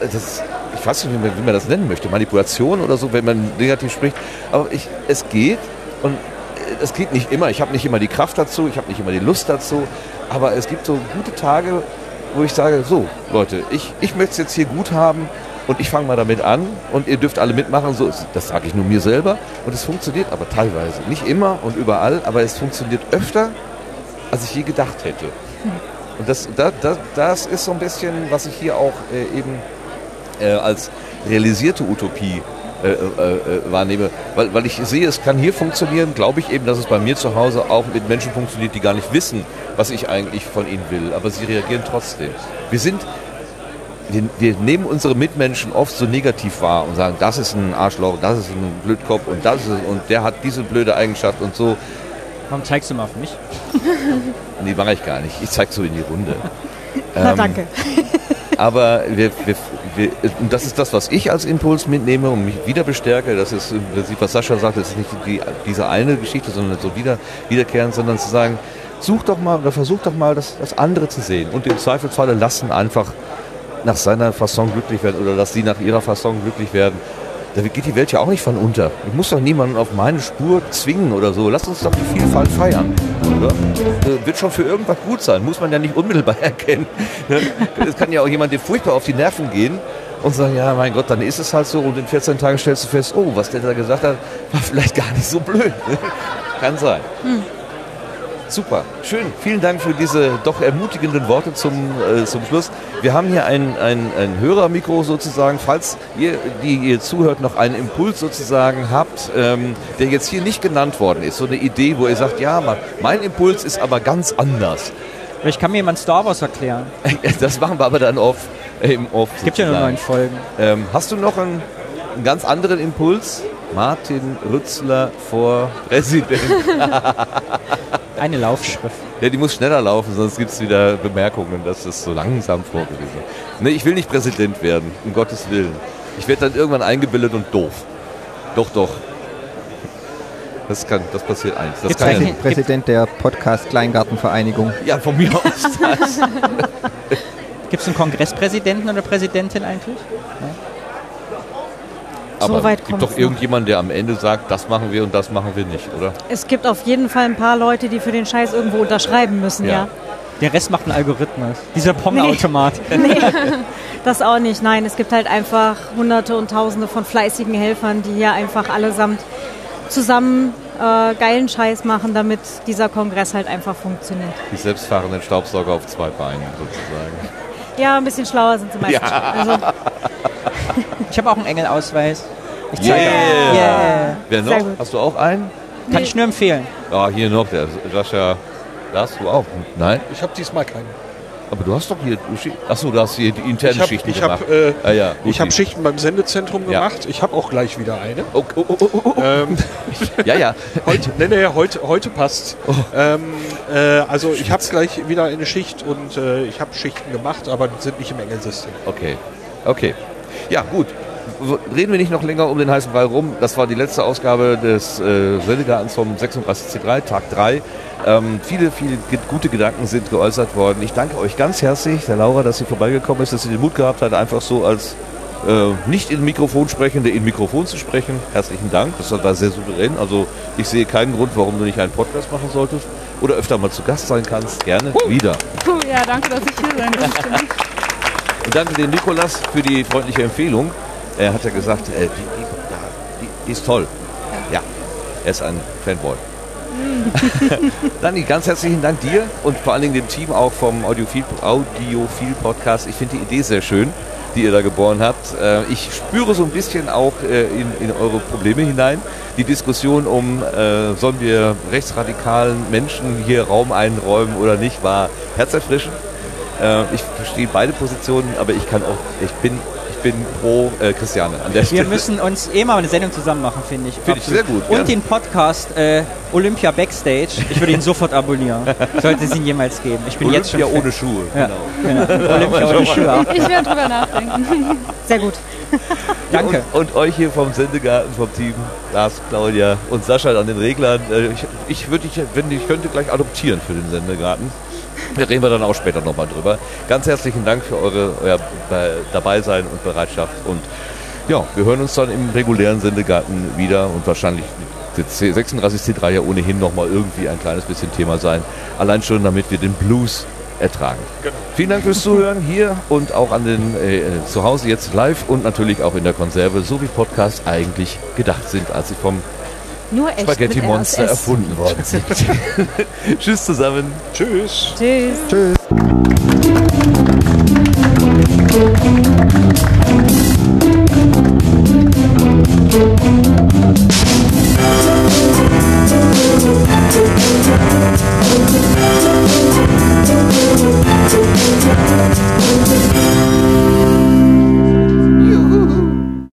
das ich weiß nicht, wie man, wie man das nennen möchte, Manipulation oder so, wenn man negativ spricht, aber ich, es geht. Und es geht nicht immer. Ich habe nicht immer die Kraft dazu, ich habe nicht immer die Lust dazu, aber es gibt so gute Tage, wo ich sage, so Leute, ich, ich möchte es jetzt hier gut haben und ich fange mal damit an und ihr dürft alle mitmachen. So, das sage ich nur mir selber und es funktioniert aber teilweise. Nicht immer und überall, aber es funktioniert öfter, als ich je gedacht hätte. Und das, da, da, das ist so ein bisschen, was ich hier auch äh, eben äh, als realisierte Utopie äh, äh, äh, wahrnehme. Weil, weil ich sehe, es kann hier funktionieren, glaube ich eben, dass es bei mir zu Hause auch mit Menschen funktioniert, die gar nicht wissen, was ich eigentlich von ihnen will. Aber sie reagieren trotzdem. Wir sind, wir, wir nehmen unsere Mitmenschen oft so negativ wahr und sagen, das ist ein Arschloch, das ist ein Blödkopf und das ist und der hat diese blöde Eigenschaft und so. Warum zeigst du mal auf mich? Nee, mache ich gar nicht. Ich zeige so in die Runde. Na, Ähm, danke. Aber wir, wir, wir, und das ist das, was ich als Impuls mitnehme und mich wieder bestärke. Das ist im Prinzip, was Sascha sagt, das ist nicht die, diese eine Geschichte, sondern so wieder, wiederkehrend, sondern zu sagen, such doch mal oder versuch doch mal das, das andere zu sehen. Und im Zweifelsfalle lassen einfach nach seiner Fasson glücklich werden oder dass sie nach ihrer Fasson glücklich werden. Da geht die Welt ja auch nicht von unter. Ich muss doch niemanden auf meine Spur zwingen oder so. Lass uns doch die Vielfalt feiern. Oder? Äh, wird schon für irgendwas gut sein. Muss man ja nicht unmittelbar erkennen. Ne? Es kann ja auch jemand dir furchtbar auf die Nerven gehen und sagen, ja, mein Gott, dann ist es halt so. Und in 14 Tagen stellst du fest, oh, was der da gesagt hat, war vielleicht gar nicht so blöd. Kann sein. Hm. Super, schön. Vielen Dank für diese doch ermutigenden Worte zum, äh, zum Schluss. Wir haben hier ein, ein, ein Hörermikro sozusagen. Falls ihr, die ihr zuhört, noch einen Impuls sozusagen habt, ähm, der jetzt hier nicht genannt worden ist, so eine Idee, wo ihr sagt, ja, mein Impuls ist aber ganz anders. Ich kann mir jemand Star Wars erklären. das machen wir aber dann off. Im off es gibt ja nur neun Folgen. Ähm, hast du noch einen, einen ganz anderen Impuls? Martin Rützler vor Präsident. Eine Laufschrift. Ja, die muss schneller laufen, sonst gibt es wieder Bemerkungen, dass es so langsam vorgeht. Nee, ich will nicht Präsident werden, um Gottes Willen. Ich werde dann irgendwann eingebildet und doof. Doch, doch. Das, kann, das passiert eins. Das kann ja Präsident der Podcast Kleingartenvereinigung. Ja, von mir aus. Gibt es einen Kongresspräsidenten oder Präsidentin eigentlich? Ja. Aber so weit gibt doch irgendjemand, der am Ende sagt, das machen wir und das machen wir nicht, oder? Es gibt auf jeden Fall ein paar Leute, die für den Scheiß irgendwo unterschreiben müssen, ja. ja. Der Rest macht ein Algorithmus. Dieser Pong-Automat. Nee. nee, das auch nicht. Nein, es gibt halt einfach hunderte und tausende von fleißigen Helfern, die hier einfach allesamt zusammen äh, geilen Scheiß machen, damit dieser Kongress halt einfach funktioniert. Die selbstfahrenden Staubsauger auf zwei Beinen sozusagen. Ja, ein bisschen schlauer sind sie meistens. Ja. Also, ich habe auch einen Engelausweis. Ich zeige yeah. yeah. Wer noch? Hast du auch einen? Kann nee. ich nur empfehlen. Ah, hier noch, der Sascha. Da hast du auch. Nein? Ich habe diesmal keinen. Aber du hast doch hier. Achso, du hast hier die interne ich hab, Schichten ich gemacht. Hab, äh, ah, ja, ich habe Schichten beim Sendezentrum ja. gemacht. Ich habe auch gleich wieder eine. Oh, oh, oh, oh, oh. Ähm, ja, ja. heute, nee, nee, heute, heute passt. Oh. Ähm, äh, also ich habe gleich wieder eine Schicht und äh, ich habe Schichten gemacht, aber die sind nicht im Engelsystem. Okay. Okay. Ja, gut. Reden wir nicht noch länger um den heißen Ball rum. Das war die letzte Ausgabe des äh, Sendegartens vom 36C3, Tag 3. Ähm, viele, viele gute Gedanken sind geäußert worden. Ich danke euch ganz herzlich, der Laura, dass sie vorbeigekommen ist, dass sie den Mut gehabt hat, einfach so als äh, nicht in Mikrofon sprechende in Mikrofon zu sprechen. Herzlichen Dank. Das war sehr souverän. Also ich sehe keinen Grund, warum du nicht einen Podcast machen solltest oder öfter mal zu Gast sein kannst. Gerne uh. wieder. Uh, ja, danke, dass ich hier sein durfte. Und danke den Nikolas für die freundliche Empfehlung. Er hat ja gesagt, äh, die, die, die, ist toll. Ja, er ist ein Fanboy. Dani, ganz herzlichen Dank dir und vor allen Dingen dem Team auch vom Audiophil, Audiophil Podcast. Ich finde die Idee sehr schön, die ihr da geboren habt. Äh, ich spüre so ein bisschen auch äh, in, in eure Probleme hinein. Die Diskussion um, äh, sollen wir rechtsradikalen Menschen hier Raum einräumen oder nicht, war herzerfrischend. Ich verstehe beide Positionen, aber ich kann auch, ich bin bin pro äh, Christiane an der Stelle. Wir müssen uns eh mal eine Sendung zusammen machen, finde ich. Finde ich sehr gut. Und gerne. den Podcast äh, Olympia Backstage. Ich würde ihn sofort abonnieren. Sollte es ihn jemals geben. Ich bin Olympia jetzt schon ohne Schuhe. Ja. Genau. genau. Olympia ohne Schuhe. Auch. Ich werde drüber nachdenken. Sehr gut. Danke. Und, und, euch hier vom Sendegarten, vom Team, Lars, Claudia und Sascha an den Reglern. Äh, ich, ich, würde, ich, wenn, ich könnte gleich adoptieren für den Sendegarten. Da reden wir dann auch später nochmal drüber. Ganz herzlichen Dank für eure euer Dabeisein und Bereitschaft. Und ja, wir hören uns dann im regulären Sendegarten wieder und wahrscheinlich wird 36C3 ja ohnehin nochmal irgendwie ein kleines bisschen Thema sein. Allein schon, damit wir den Blues ertragen. Genau. Vielen Dank fürs Zuhören hier und auch an den äh, zu Hause jetzt live und natürlich auch in der Konserve, so wie Podcasts eigentlich gedacht sind, als sie vom nur echt Spaghetti Monster erfunden worden sind. Tschüss zusammen. Tschüss. Tschüss. Tschüss. Tschüss.